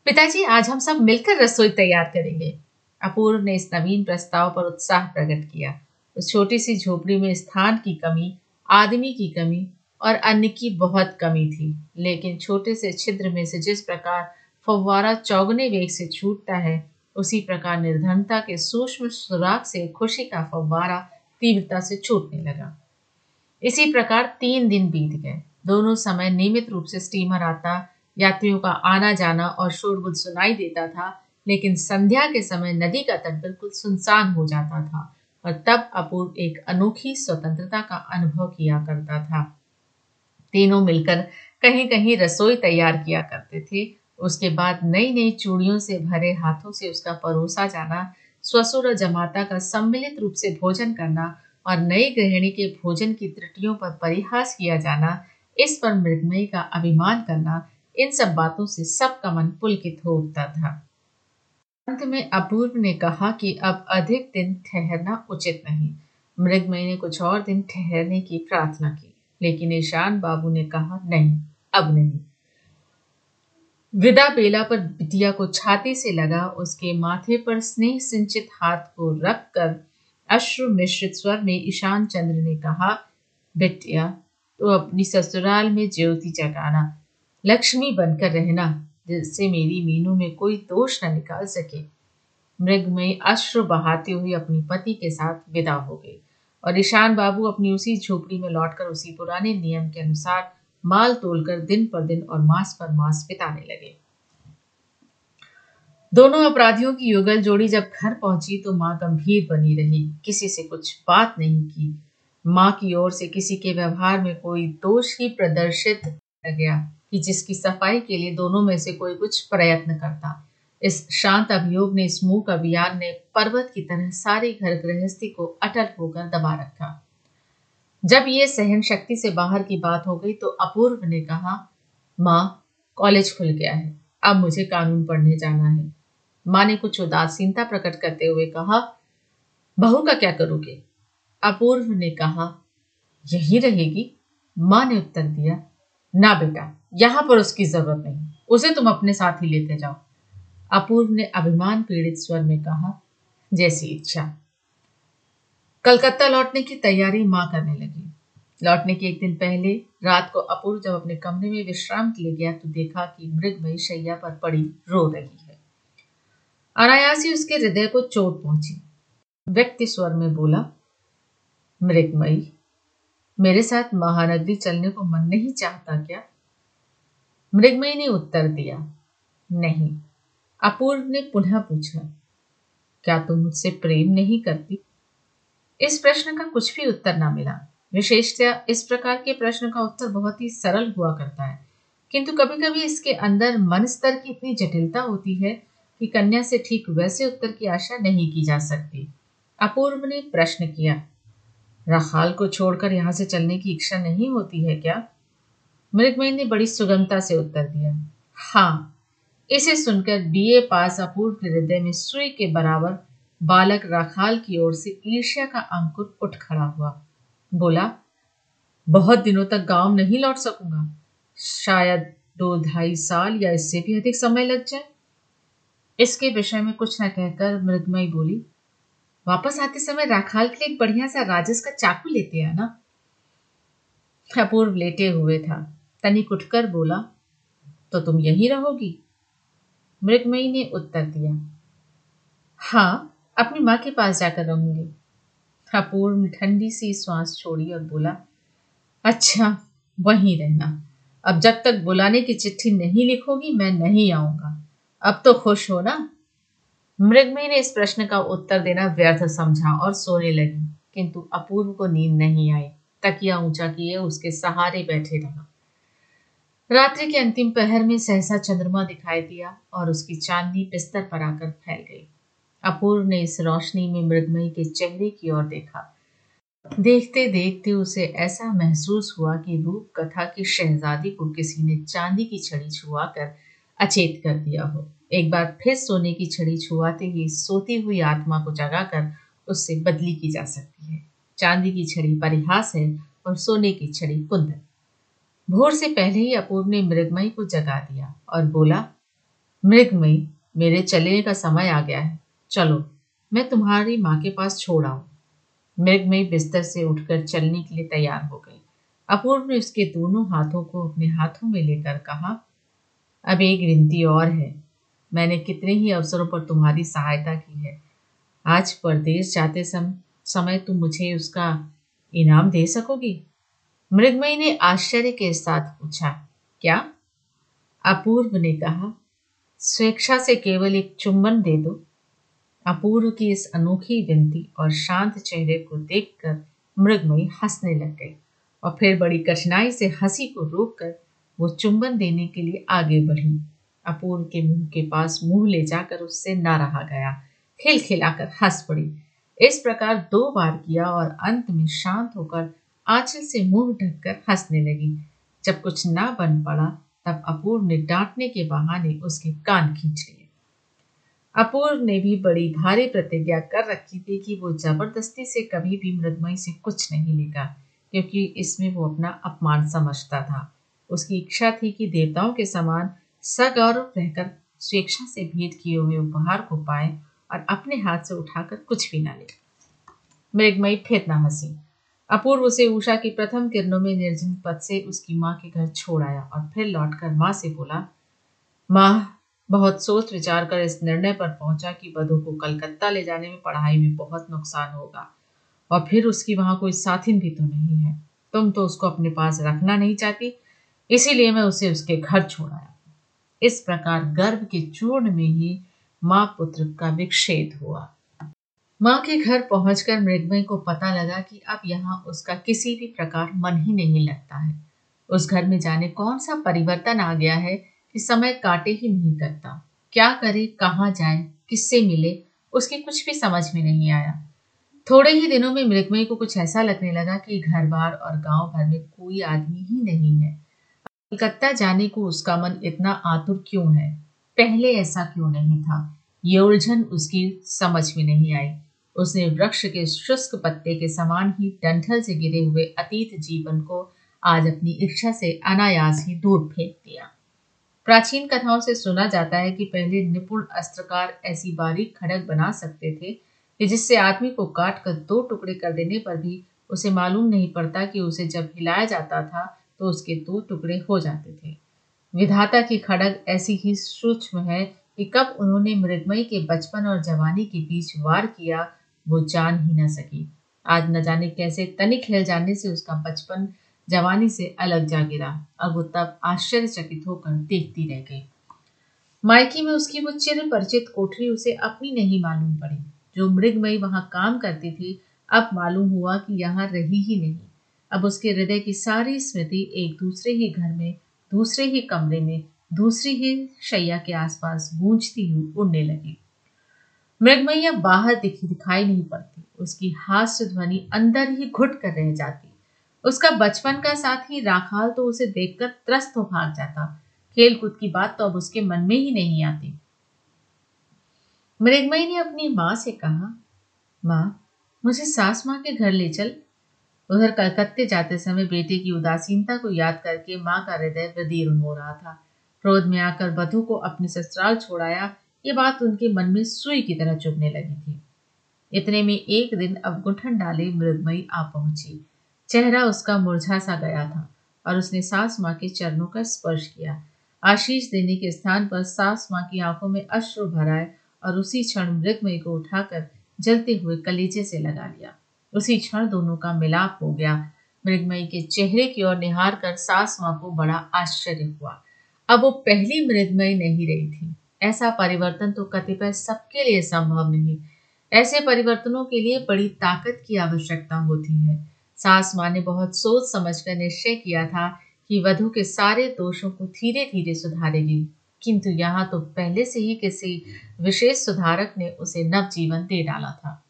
पिताजी, आज हम सब मिलकर रसोई तैयार करेंगे। अपूर्व ने इस नवीन प्रस्ताव पर उत्साह प्रकट किया। उस छोटी सी झोपड़ी में स्थान की कमी, आदमी की कमी और अन्न की बहुत कमी थी। लेकिन छोटे से छिद्र में से जिस प्रकार फव्वारा चौगने वेग से छूटता है उसी प्रकार निर्धनता के सूक्ष्म सुराग से खुशी का फव्वारा तीव्रता से छूटने लगा। इसी प्रकार तीन दिन बीत गए। दोनों समय नियमित रूप से स्टीमर आता, यात्रियों का आना जाना और शोरगुल सुनाई देता था, लेकिन संध्या के समय नदी का तट बिल्कुल सुनसान हो जाता था और तब अपूर्व एक अनोखी स्वतंत्रता का अनुभव किया करता था। तीनों मिलकर कहीं कहीं रसोई तैयार किया करते थे उसके बाद नई नई चूड़ियों से भरे हाथों से उसका परोसा जाना, ससुर और जमाता का सम्मिलित रूप से भोजन करना और नई गृहिणी के भोजन की त्रुटियों पर परिहास किया जाना, इस पर मृगमयी का अभिमान करना, इन सब बातों से सबका मन पुलकित हो उठता था। अंत में अपूर्व ने कहा कि अब अधिक दिन ठहरना उचित नहीं। मृगमयी ने कुछ और दिन ठहरने की प्रार्थना की, लेकिन ईशान बाबू ने कहा, नहीं, अब नहीं। विदा बेला पर बिटिया को छाती से लगा, उसके माथे पर स्नेह सिंचित हाथ को रख कर अश्रु मिश्रित स्वर में ईशान चंद्र ने कहा, बिटिया तो अपनी ससुराल में ज्योति जगाना, लक्ष्मी बनकर रहना, जिससे मेरी मीनू में कोई दोष न निकाल सके। मृग में अश्रु बहाते हुए अपनी पति के साथ विदा हो गई और ईशान बाबू अपनी उसी झोपड़ी में लौटकर उसी पुराने नियम के अनुसार माल तोलकर दिन पर दिन और मास पर मास बिताने लगे। दोनों अपराधियों की युगल जोड़ी जब घर पहुँची तो माँ गंभीर बनी रही। किसी से कुछ बात नहीं की। माँ की ओर से किसी के व्यवहार में कोई दोष ही प्रदर्शित गया कि जिसकी सफ़ाई के लिए दोनों में से कोई कुछ प्रयत्न करता। इस शांत अभियोग ने इस मूक अभियान ने पर्वत की तरह सारी घर गृहस्थी को अटल होकर दबा रखा। जब ये सहन शक्ति से बाहर की बात हो गई तो अपूर्व ने कहा, माँ, कॉलेज खुल गया है। अब मुझे कानून पढ़ने जाना है। माँ ने कुछ उदासीनता प्रकट करते हुए कहा, बहू का क्या करोगे? अपूर्व ने कहा, यही रहेगी। माँ ने उत्तर दिया, ना बेटा, यहाँ पर उसकी ज़रूरत नहीं। उसे तुम अपने साथ ही लेते जाओ। अपूर्व ने अभिमान पीड़ित स्वर में कहा, जैसी इच्छा। कलकत्ता लौटने की तैयारी माँ करने लगी। लौटने के एक दिन पहले, रात को अपूर्व जब अपने कमरे में विश्राम के लिए गया तो देखा कि मृगमयी शैया पर पड़ी रो रही है। अनायास ही उसके हृदय को चोट पहुँची। व्यक्ति स्वर में बोला, मृगमयी, मेरे साथ महानगरी चलने को मन नहीं चाहता क्या? मृगमयी ने उत्तर दिया, नहीं। अपूर्व ने पुनः पूछा, क्या तुम मुझसे प्रेम नहीं करती? इस प्रश्न का कुछ भी उत्तर ना मिला। विशेषतया इस प्रकार के प्रश्न का उत्तर बहुत ही सरल हुआ करता है। किंतु कभी कभी इसके अंदर मन स्तर की इतनी जटिलता होती है कि कन्या से ठीक वैसे उत्तर की आशा नहीं की जा सकती। अपूर्व ने प्रश्न किया, रखाल को छोड़कर यहाँ से चलने की इच्छा नहीं होती है क्या? मृगमयी ने बड़ी सुगमता से उत्तर दिया हाँ। इसे सुनकर बीए पास अपूर्व के हृदय में सुई के बराबर बालक राखाल की ओर से ईर्ष्या का अंकुर उठ खड़ा हुआ। बोला, बहुत दिनों तक गाँव नहीं लौट सकूँगा। शायद दो ढाई साल या इससे भी अधिक समय लग जाए। इसके विषय में कुछ न कहकर मृगमयी बोली, वापस आते समय राखाल के लिए एक बढ़िया सा राजस का चाकू लेते हैं ना अपूर्व लेटे हुए था। तनिक उठकर बोला तो तुम यहीं रहोगी? मृगमयी ने उत्तर दिया हाँ अपनी माँ के पास जाकर रहूँगी। अपूर्व ठंडी सी सांस छोड़ी और बोला अच्छा वहीं रहना। अब जब तक बुलाने की चिट्ठी नहीं लिखोगी, मैं नहीं आऊँगा। अब तो खुश हो ना? मृगमयी ने इस प्रश्न का उत्तर देना व्यर्थ समझा और सोने लगी, किंतु अपूर्व को नींद नहीं आई। तकिया ऊँचा किए उसके सहारे बैठे रहा। रात्रि के अंतिम पहर में सहसा चंद्रमा दिखाई दिया और उसकी चांदनी बिस्तर पर आकर फैल गई। अपूर्व ने इस रोशनी में मृगमयी के चेहरे की ओर देखा। देखते देखते उसे ऐसा महसूस हुआ कि रूप कथा की शहजादी को किसी ने चांदी की छड़ी छुआकर अचेत कर दिया हो। एक बार फिर सोने की छड़ी छुआते ही सोती हुई आत्मा को जगाकर उससे बदली की जा सकती है। चांदी की छड़ी परिहास है और सोने की छड़ी कुंदन। भोर से पहले ही अपूर्व ने मृगमयी को जगा दिया और बोला, मृगमयी, मेरे चलने का समय आ गया है। चलो मैं तुम्हारी माँ के पास छोड़ आऊँ। मृगमयी बिस्तर से उठकर चलने के लिए तैयार हो गई। अपूर्व ने उसके दोनों हाथों को अपने हाथों में लेकर कहा अब एक गिनती और है। मैंने कितने ही अवसरों पर तुम्हारी सहायता की है। आज परदेश जाते सम, समय तुम मुझे उसका इनाम दे सकोगी? मृगमयी ने आश्चर्य के साथ पूछा क्या? अपूर्व ने कहा स्वेच्छा से केवल एक चुंबन दे दो। अपूर्व की इस अनोखी विनती और शांत चेहरे को देखकर मृगमयी हंसने लग गई और फिर बड़ी कठिनाई से हँसी को रोककर वो चुंबन देने के लिए आगे बढ़ी। अपूर्व के मुँह के पास मुँह ले जाकर उससे ना रहा गया खिलखिलाकर हंस पड़ी। इस प्रकार दो बार किया और अंत में शांत होकर आंचल से मुँह ढककर हंसने लगी। जब कुछ ना बन पड़ा, तब अपूर्व ने डांटने के बहाने उसके कान खींच लिए। अपूर्व ने भी बड़ी भारी प्रतिज्ञा कर रखी थी कि वो ज़बरदस्ती से कभी भी मृदमयी से कुछ नहीं लेगा, क्योंकि इसमें वो अपना अपमान समझता था। उसकी इच्छा थी कि देवताओं के समान सगौरव रहकर स्वेच्छा से भेंट किए हुए उपहार को पाए और अपने हाथ से उठाकर कुछ भी ना ले। मृगमयी फिर न हँसी। अपूर्व उसे उषा की प्रथम किरणों में निर्जन पद से उसकी माँ के घर छोड़ आया और फिर लौटकर माँ से बोला, माँ बहुत सोच विचार कर इस निर्णय पर पहुँचा कि वधु को कलकत्ता ले जाने में पढ़ाई में बहुत नुकसान होगा। और फिर उसकी वहाँ कोई साथिन भी तो नहीं है। तुम तो उसको अपने पास रखना नहीं चाहती, इसीलिए मैं उसे उसके घर छोड़ाया इस प्रकार गर्भ के चूर्ण में ही माँ पुत्र का विक्षेद हुआ। माँ के घर पहुंचकर मृगमय को पता लगा कि अब यहाँ उसका किसी भी प्रकार मन ही नहीं लगता है। उस घर में जाने कौन सा परिवर्तन आ गया है कि समय काटे ही नहीं करता। क्या करे, कहाँ जाए, किससे मिले, उसकी कुछ भी समझ में नहीं आया। थोड़े ही दिनों में मृगमय को कुछ ऐसा लगने लगा कि घर बार और गाँव भर में कोई आदमी ही नहीं है। कलकत्ता जाने को उसका मन इतना आतुर क्यों है? पहले ऐसा क्यों नहीं था? ये उलझन उसकी समझ में नहीं आई। उसने वृक्ष के शुष्क पत्ते के समान ही डंठल से गिरे हुए अतीत जीवन को आज अपनी इच्छा से अनायास ही दूर फेंक दिया। प्राचीन कथाओं से सुना जाता है कि पहले निपुण अस्त्रकार ऐसी बारीक खड़क बना सकते थे, कि जिससे आदमी को काट कर दो टुकड़े कर देने पर भी उसे मालूम नहीं पड़ता कि उसे जब हिलाया जाता था तो उसके दो टुकड़े हो जाते थे। विधाता की खड़ग ऐसी ही सूक्ष्म है कि कब उन्होंने मृगमयी के बचपन और जवानी के बीच वार किया, वो जान ही न सकी। आज न जाने कैसे तनिक हिल जाने से उसका बचपन जवानी से अलग जा गिरा। अब वो तब आश्चर्यचकित होकर देखती रह गई। मायकी में उसकी वो चिर परिचित कोठरी उसे अपनी नहीं मालूम पड़ी। जो मृगमयी वहाँ काम करती थी, अब मालूम हुआ कि यहाँ रही ही नहीं। अब उसके हृदय की सारी स्मृति एक दूसरे ही घर में, दूसरे ही कमरे में, दूसरी ही शैया के आसपास गूंजती हुई उड़ने लगी। मृगमैया बाहर दिखी दिखाई नहीं पड़ती। उसकी हास्य ध्वनि अंदर ही घुट कर रह जाती। उसका बचपन का साथी राखाल तो उसे देखकर त्रस्त हो भाग जाता। खेल कूद की बात तो अब उसके मन में ही नहीं आती। मृगमयी ने अपनी माँ से कहा, माँ, मुझे सास माँ के घर ले चल। उधर कलकत्ते जाते समय बेटे की उदासीनता को याद करके माँ का हृदय वदीर हो रहा था। क्रोध में आकर वधु को अपने ससुराल छोड़ाया, ये बात उनके मन में सुई की तरह चुभने लगी थी। इतने में एक दिन अब गुठन डाले मृगमयी आ पहुँची। चेहरा उसका मुरझा सा गया था और उसने सास माँ के चरणों का स्पर्श किया। आशीष देने के स्थान पर सास माँ की आँखों में अश्रु भराए और उसी क्षण मृगमयी को उठाकर जलते हुए कलेजे से लगा लिया। उसी क्षण दोनों का मिलाप हो गया। मृगमयी के चेहरे की ओर निहार कर सास माँ को बड़ा आश्चर्य हुआ। अब वो पहली मृगमयी नहीं रही थी। ऐसा परिवर्तन तो कतिपय सबके लिए संभव नहीं। ऐसे परिवर्तनों के लिए बड़ी ताकत की आवश्यकता होती है। सास माँ ने बहुत सोच समझकर निश्चय किया था कि वधु के सारे दोषों को धीरे धीरे सुधारेगी। किंतु यहाँ तो पहले से ही किसी विशेष सुधारक ने उसे नव जीवन दे डाला था।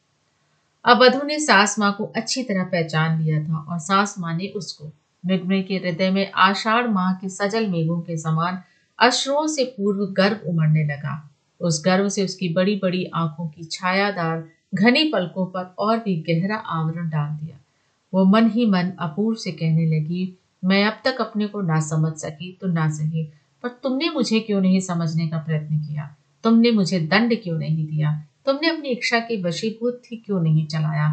अब वधु ने सास माँ को अच्छी तरह पहचान लिया था और सास माँ ने उसको मृगमय के हृदय में आषाढ़ माह के सजल मेघों के समान अश्रुओं से पूर्व गर्व उमड़ने लगा। उस गर्व से उसकी बड़ी बड़ी आँखों की छायादार, घनी पलकों पर और भी गहरा आवरण डाल दिया। वो मन ही मन अपूर्व से कहने लगी, मैं अब तक अपने को ना समझ सकी तो ना सही, पर तुमने मुझे क्यों नहीं समझने का प्रयत्न किया? तुमने मुझे दंड क्यों नहीं दिया? तुमने अपनी इच्छा के वशीभूत ही क्यों नहीं चलाया?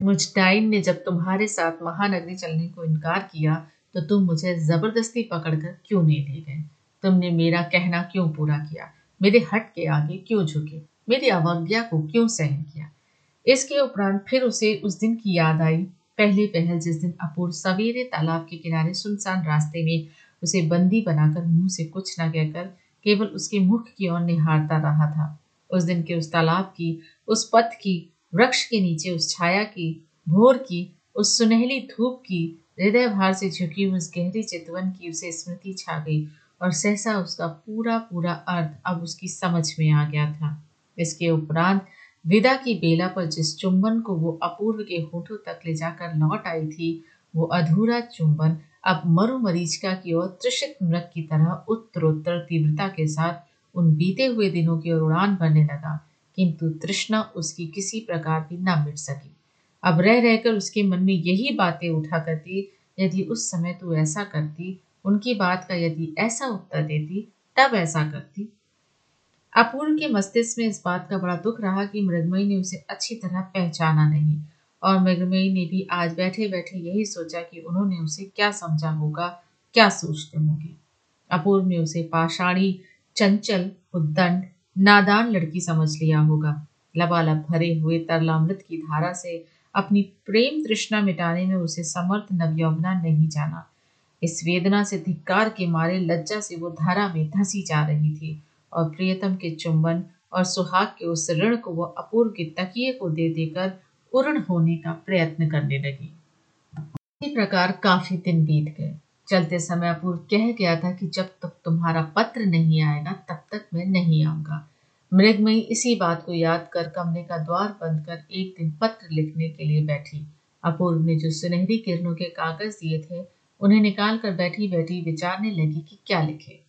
मुझटाइन ने जब तुम्हारे साथ महानगरी चलने को इनकार किया तो तुम मुझे ज़बरदस्ती पकड़कर क्यों नहीं ले गए? तुमने मेरा कहना क्यों पूरा किया? मेरे हट के आगे क्यों झुके? मेरी अवज्ञा को क्यों सहन किया? इसके उपरांत फिर उसे उस दिन की याद आई पहले पहल जिस दिन अपूर्व सवेरे तालाब के किनारे सुनसान रास्ते में उसे बंदी बनाकर मुँह से कुछ न कहकर केवल उसके मुख की ओर निहारता रहा था। उस दिन के उस तालाब की, उस पथ की, वृक्ष के नीचे उस छाया की, भोर की, उस सुनहली धूप की हृदय भार से झुकी उस गहरी चितवन की उसे स्मृति छा गई और सहसा उसका पूरा पूरा अर्थ अब उसकी समझ में आ गया था। इसके उपरांत विदा की बेला पर जिस चुंबन को वो अपूर्व के होठों तक ले जाकर लौट आई थी, वो अधूरा चुंबन अब मरु मरीचिका की ओर त्रिषित मृग की तरह उत्तरोत्तर तीव्रता के साथ उन बीते हुए दिनों की ओर उड़ान भरने लगा, किंतु तृष्णा उसकी किसी प्रकार भी ना मिट सकी। अब रह रहकर उसके मन में यही बातें उठा करती, यदि उस समय तू ऐसा करती, उनकी बात का यदि ऐसा उत्तर देती, तब ऐसा करती। अपूर्व के मस्तिष्क में इस बात का बड़ा दुख रहा कि मृगमयी ने उसे अच्छी तरह पहचाना नहीं। और मृगमयी ने भी आज बैठे बैठे यही सोचा कि उन्होंने उसे क्या समझा होगा, क्या सोचते होंगे। अपूर्व ने उसे पाषाणी, चंचल, उद्दंड, नादान लड़की समझ लिया होगा। लबालब भरे हुए तरलामृत की धारा से अपनी प्रेम तृष्णा मिटाने में उसे समर्थ नवयौवना नहीं जाना। इस वेदना से धिक्कार के मारे लज्जा से वो धारा में धसी जा रही थी। और प्रियतम के चुंबन और सुहाग के उस ऋण को वो अपूर्व के तकिए को दे देकर उर्ण होने का प्रयत्न करने लगी। इसी प्रकार काफ़ी दिन बीत गए। चलते समय अपूर्व कह गया था कि जब तक तुम्हारा पत्र नहीं आएगा, तब तक मैं नहीं आऊँगा। मृगमयी इसी बात को याद कर कमरे का द्वार बंद कर एक दिन पत्र लिखने के लिए बैठी। अपूर्व ने जो सुनहरी किरणों के कागज़ दिए थे, उन्हें निकाल कर बैठी बैठी विचारने लगी कि क्या लिखे।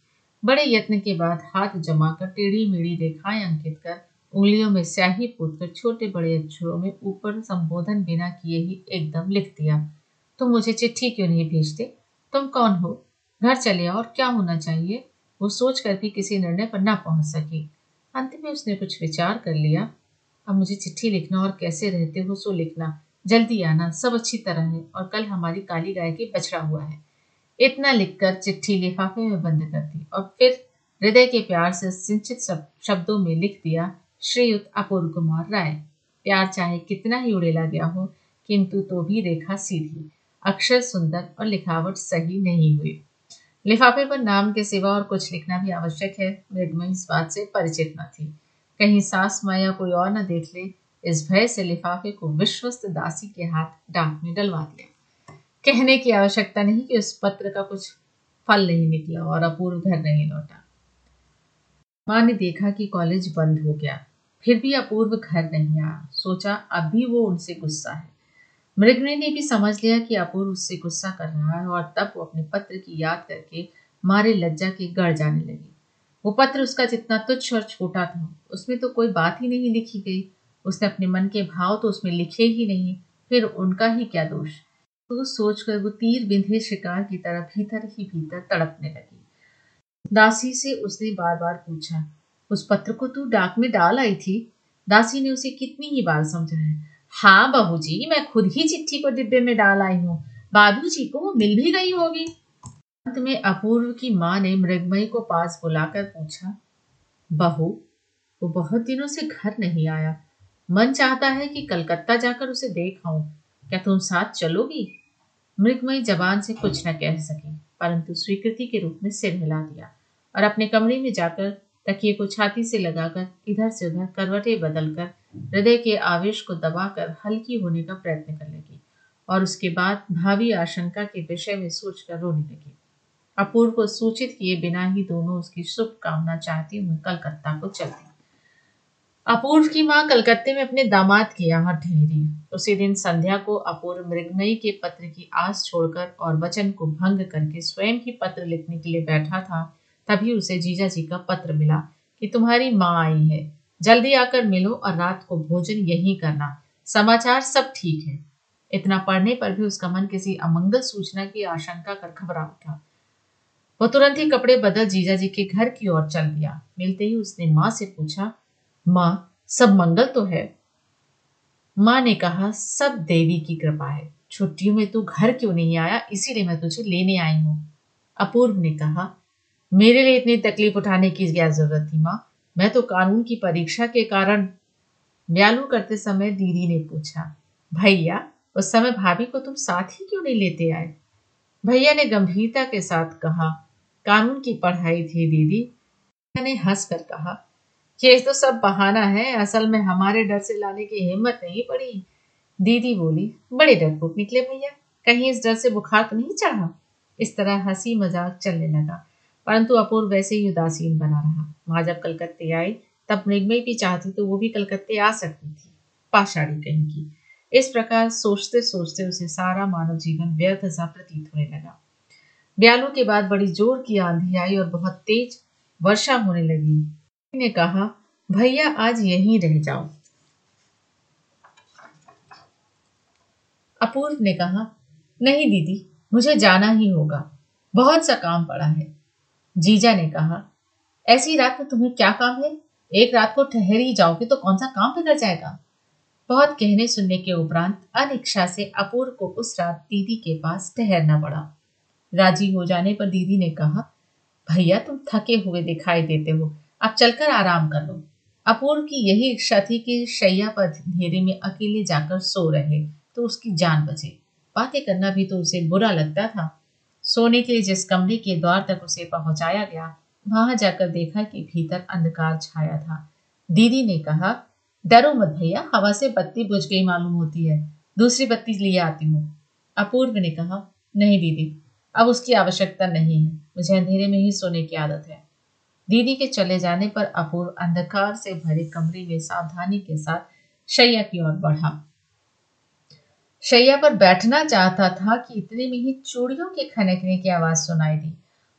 बड़े यत्न के बाद हाथ जमाकर टेढ़ी मेढ़ी रेखाएँ अंकित कर, उंगलियों में स्याही पूत कर छोटे बड़े अक्षरों में ऊपर संबोधन बिना किए ही एकदम लिख दिया, तुम मुझे चिट्ठी क्यों नहीं भेजते? तुम कौन हो? घर चले और क्या होना चाहिए? वो सोच कर भी किसी निर्णय पर ना पहुँच सकी। अंत में उसने कुछ विचार कर लिया, अब मुझे चिट्ठी लिखना और कैसे रहते हो सो लिखना। जल्दी आना, सब अच्छी तरह है और कल हमारी काली गाय की बछड़ा हुआ है। इतना लिखकर चिट्ठी लिफाफे में बंद कर दी और फिर हृदय के प्यार से सिंचित शब्दों में लिख दिया श्रीयुक्त अपूर्व कुमार राय, प्यार चाहे कितना ही उड़ेला गया हो, किंतु तो भी रेखा सीधी, अक्षर सुंदर और लिखावट सही नहीं हुई। लिफाफे पर नाम के सिवा और कुछ लिखना भी आवश्यक है मृगमय इस बात से परिचित न थी। कहीं सास माया कोई और न देख ले, इस भय से लिफाफे को विश्वस्त दासी के हाथ डाक में डलवा दिया। कहने की आवश्यकता नहीं कि उस पत्र का कुछ फल नहीं निकला और अपूर्व घर नहीं लौटा। माँ ने देखा कि कॉलेज बंद हो गया। फिर भी अपूर्व घर नहीं आया। सोचा अब भी वो उनसे गुस्सा है। मृगने ने भी समझ लिया कि अपूर्व उससे गुस्सा कर रहा है और तब वो अपने पत्र की याद करके मारे लज्जा के गड़ जाने लगी। वो पत्र उसका जितना तुच्छ और छोटा था, उसमें तो कोई बात ही नहीं लिखी गई। उसने अपने मन के भाव तो उसमें लिखे ही नहीं। फिर उनका ही क्या दोष? तो सोचकर वो तीर बिंधे शिकार की तरह भीतर ही भीतर तड़पने लगी। दासी से उसने बार बार पूछा, उस पत्र को तू डाक में डाल आई थी? दासी ने उसे कितनी ही बार समझाया? हाँ बहू जी मैं खुद ही चिट्ठी को डिब्बे में डाल आई हूँ। बाबू जी को वो मिल भी गई होगी। अंत में अपूर्व की माँ ने मृगमयी को पास बुलाकर पूछा, बहू, वो बहुत दिनों से घर नहीं आया। मन चाहता है कि कलकत्ता जाकर उसे देख आऊँ। क्या तुम साथ चलोगी? मृगमयी जबान से कुछ न कह सकी, परंतु स्वीकृति के रूप में सिर हिला दिया और अपने कमरे में जाकर तकिए को छाती से लगाकर इधर से उधर करवटे बदलकर हृदय के आवेश को दबाकर हल्की होने का प्रयत्न कर लगी और उसके बाद भावी आशंका के विषय में सोचकर रोने लगी। अपूर्व को सूचित किए बिना ही दोनों उसकी शुभ कामना चाहती हुई कलकत्ता को चलती। अपूर्व की माँ कलकत्ते में अपने दामाद के यहाँ ठहरी। उसी दिन संध्या को अपूर्व मृगमयी के पत्र की आस छोड़कर और वचन को भंग करके स्वयं ही पत्र लिखने के लिए बैठा था, तभी उसे जीजा जी का पत्र मिला कि तुम्हारी माँ आई है। जल्दी आकर मिलो और रात को भोजन यही करना। समाचार सब ठीक है। इतना पढ़ने पर भी उसका मन किसी अमंगल सूचना की आशंका कर घबरा उठा। वो तुरंत ही कपड़े बदल जीजा जी के घर की ओर चल दिया। मिलते ही उसने माँ से पूछा माँ, सब मंगल तो है। माँ ने कहा, सब देवी की कृपा है। छुट्टियों में तू घर क्यों नहीं आया? इसीलिए मैं तुझे लेने आई हूँ। अपूर्व ने कहा, मेरे लिए इतनी तकलीफ़ उठाने की क्या ज़रूरत थी माँ? मैं तो कानून की परीक्षा के कारण ब्यालू करते समय दीदी ने पूछा, भैया, उस समय भाभी को तुम साथ ही क्यों नहीं लेते आए? भैया ने गंभीरता के साथ कहा, कानून की पढ़ाई थी दीदी। मैंने हंस कर कहा ये तो सब बहाना है, असल में हमारे डर से लाने की हिम्मत नहीं पड़ी। दीदी बोली, बड़े डरपोक निकले भैया, कहीं इस डर से बुखार तो नहीं चढ़ा? इस तरह हँसी मज़ाक चलने लगा, परंतु अपूर्व वैसे ही उदासीन बना रहा। वहाँ जब कलकत्ते आई, तब मृगमय भी चाहती तो वो भी कलकत्ते आ सकती थी पाषाड़ी कहीं की। इस प्रकार सोचते सोचते उसे सारा मानव जीवन व्यर्थ सा प्रतीत होने लगा। ब्यालू के बाद बड़ी ज़ोर की आंधी आई और बहुत तेज वर्षा होने लगी। ने कहा, भैया, आज यहीं रह जाओ। अपूर्व ने कहा, नहीं दीदी, मुझे जाना ही होगा। बहुत सा काम पड़ा है। जीजा ने कहा, ऐसी रात में तुम्हें क्या काम है? एक रात को ठहर ही जाओगे तो कौन सा काम बिगड़ जाएगा? बहुत कहने सुनने के उपरांत अनिच्छा से अपूर्व को उस रात दीदी के पास ठहरना पड़ा। राज़ी हो जाने पर दीदी ने कहा, भैया, तुम थके हुए दिखाई देते हो। अब चलकर आराम कर लो। अपूर्व की यही इच्छा थी कि शैया पर अंधेरे में अकेले जाकर सो रहे तो उसकी जान बचे। बातें करना भी तो उसे बुरा लगता था। सोने के लिए जिस कमरे के द्वार तक उसे पहुँचाया गया, वहाँ जाकर देखा कि भीतर अंधकार छाया था। दीदी ने कहा, डरो मत भैया, हवा से बत्ती बुझ गई मालूम होती है। दूसरी बत्ती लिए आती हूँ। अपूर्व ने कहा, नहीं दीदी, अब उसकी आवश्यकता नहीं है। मुझे अंधेरे में ही सोने की आदत है। दीदी के चले जाने पर अपूर्व अंधकार से भरे कमरे में सावधानी के साथ शैया की ओर बढ़ा। शैया पर बैठना चाहता था कि इतने में ही चूड़ियों के खनकने की आवाज़ सुनाई दी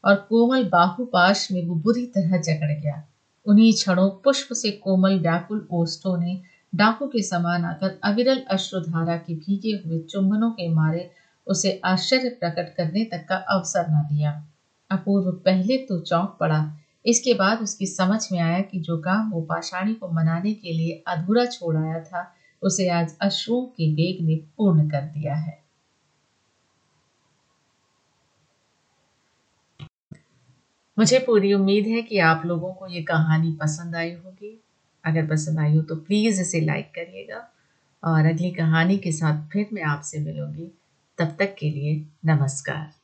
और कोमल बाहुपाश में वो बुरी तरह जकड़ गया। उन्हीं क्षणों पुष्प से कोमल व्याकुल ओष्ठों ने डाकू के समान आकर अविरल अश्रुधारा के भीगे हुए चुंबनों के मारे उसे आश्चर्य प्रकट करने तक का अवसर न दिया। अपूर्व पहले तो चौंक पड़ा इसके बाद उसकी समझ में आया कि जो काम वो पाषाणी को मनाने के लिए अधूरा छोड़ आया था, उसे आज अश्रुओं के वेग ने पूर्ण कर दिया है। मुझे पूरी उम्मीद है कि आप लोगों को ये कहानी पसंद आई होगी। अगर पसंद आई हो तो प्लीज़ इसे लाइक करिएगा और अगली कहानी के साथ फिर मैं आपसे मिलूँगी। तब तक के लिए नमस्कार।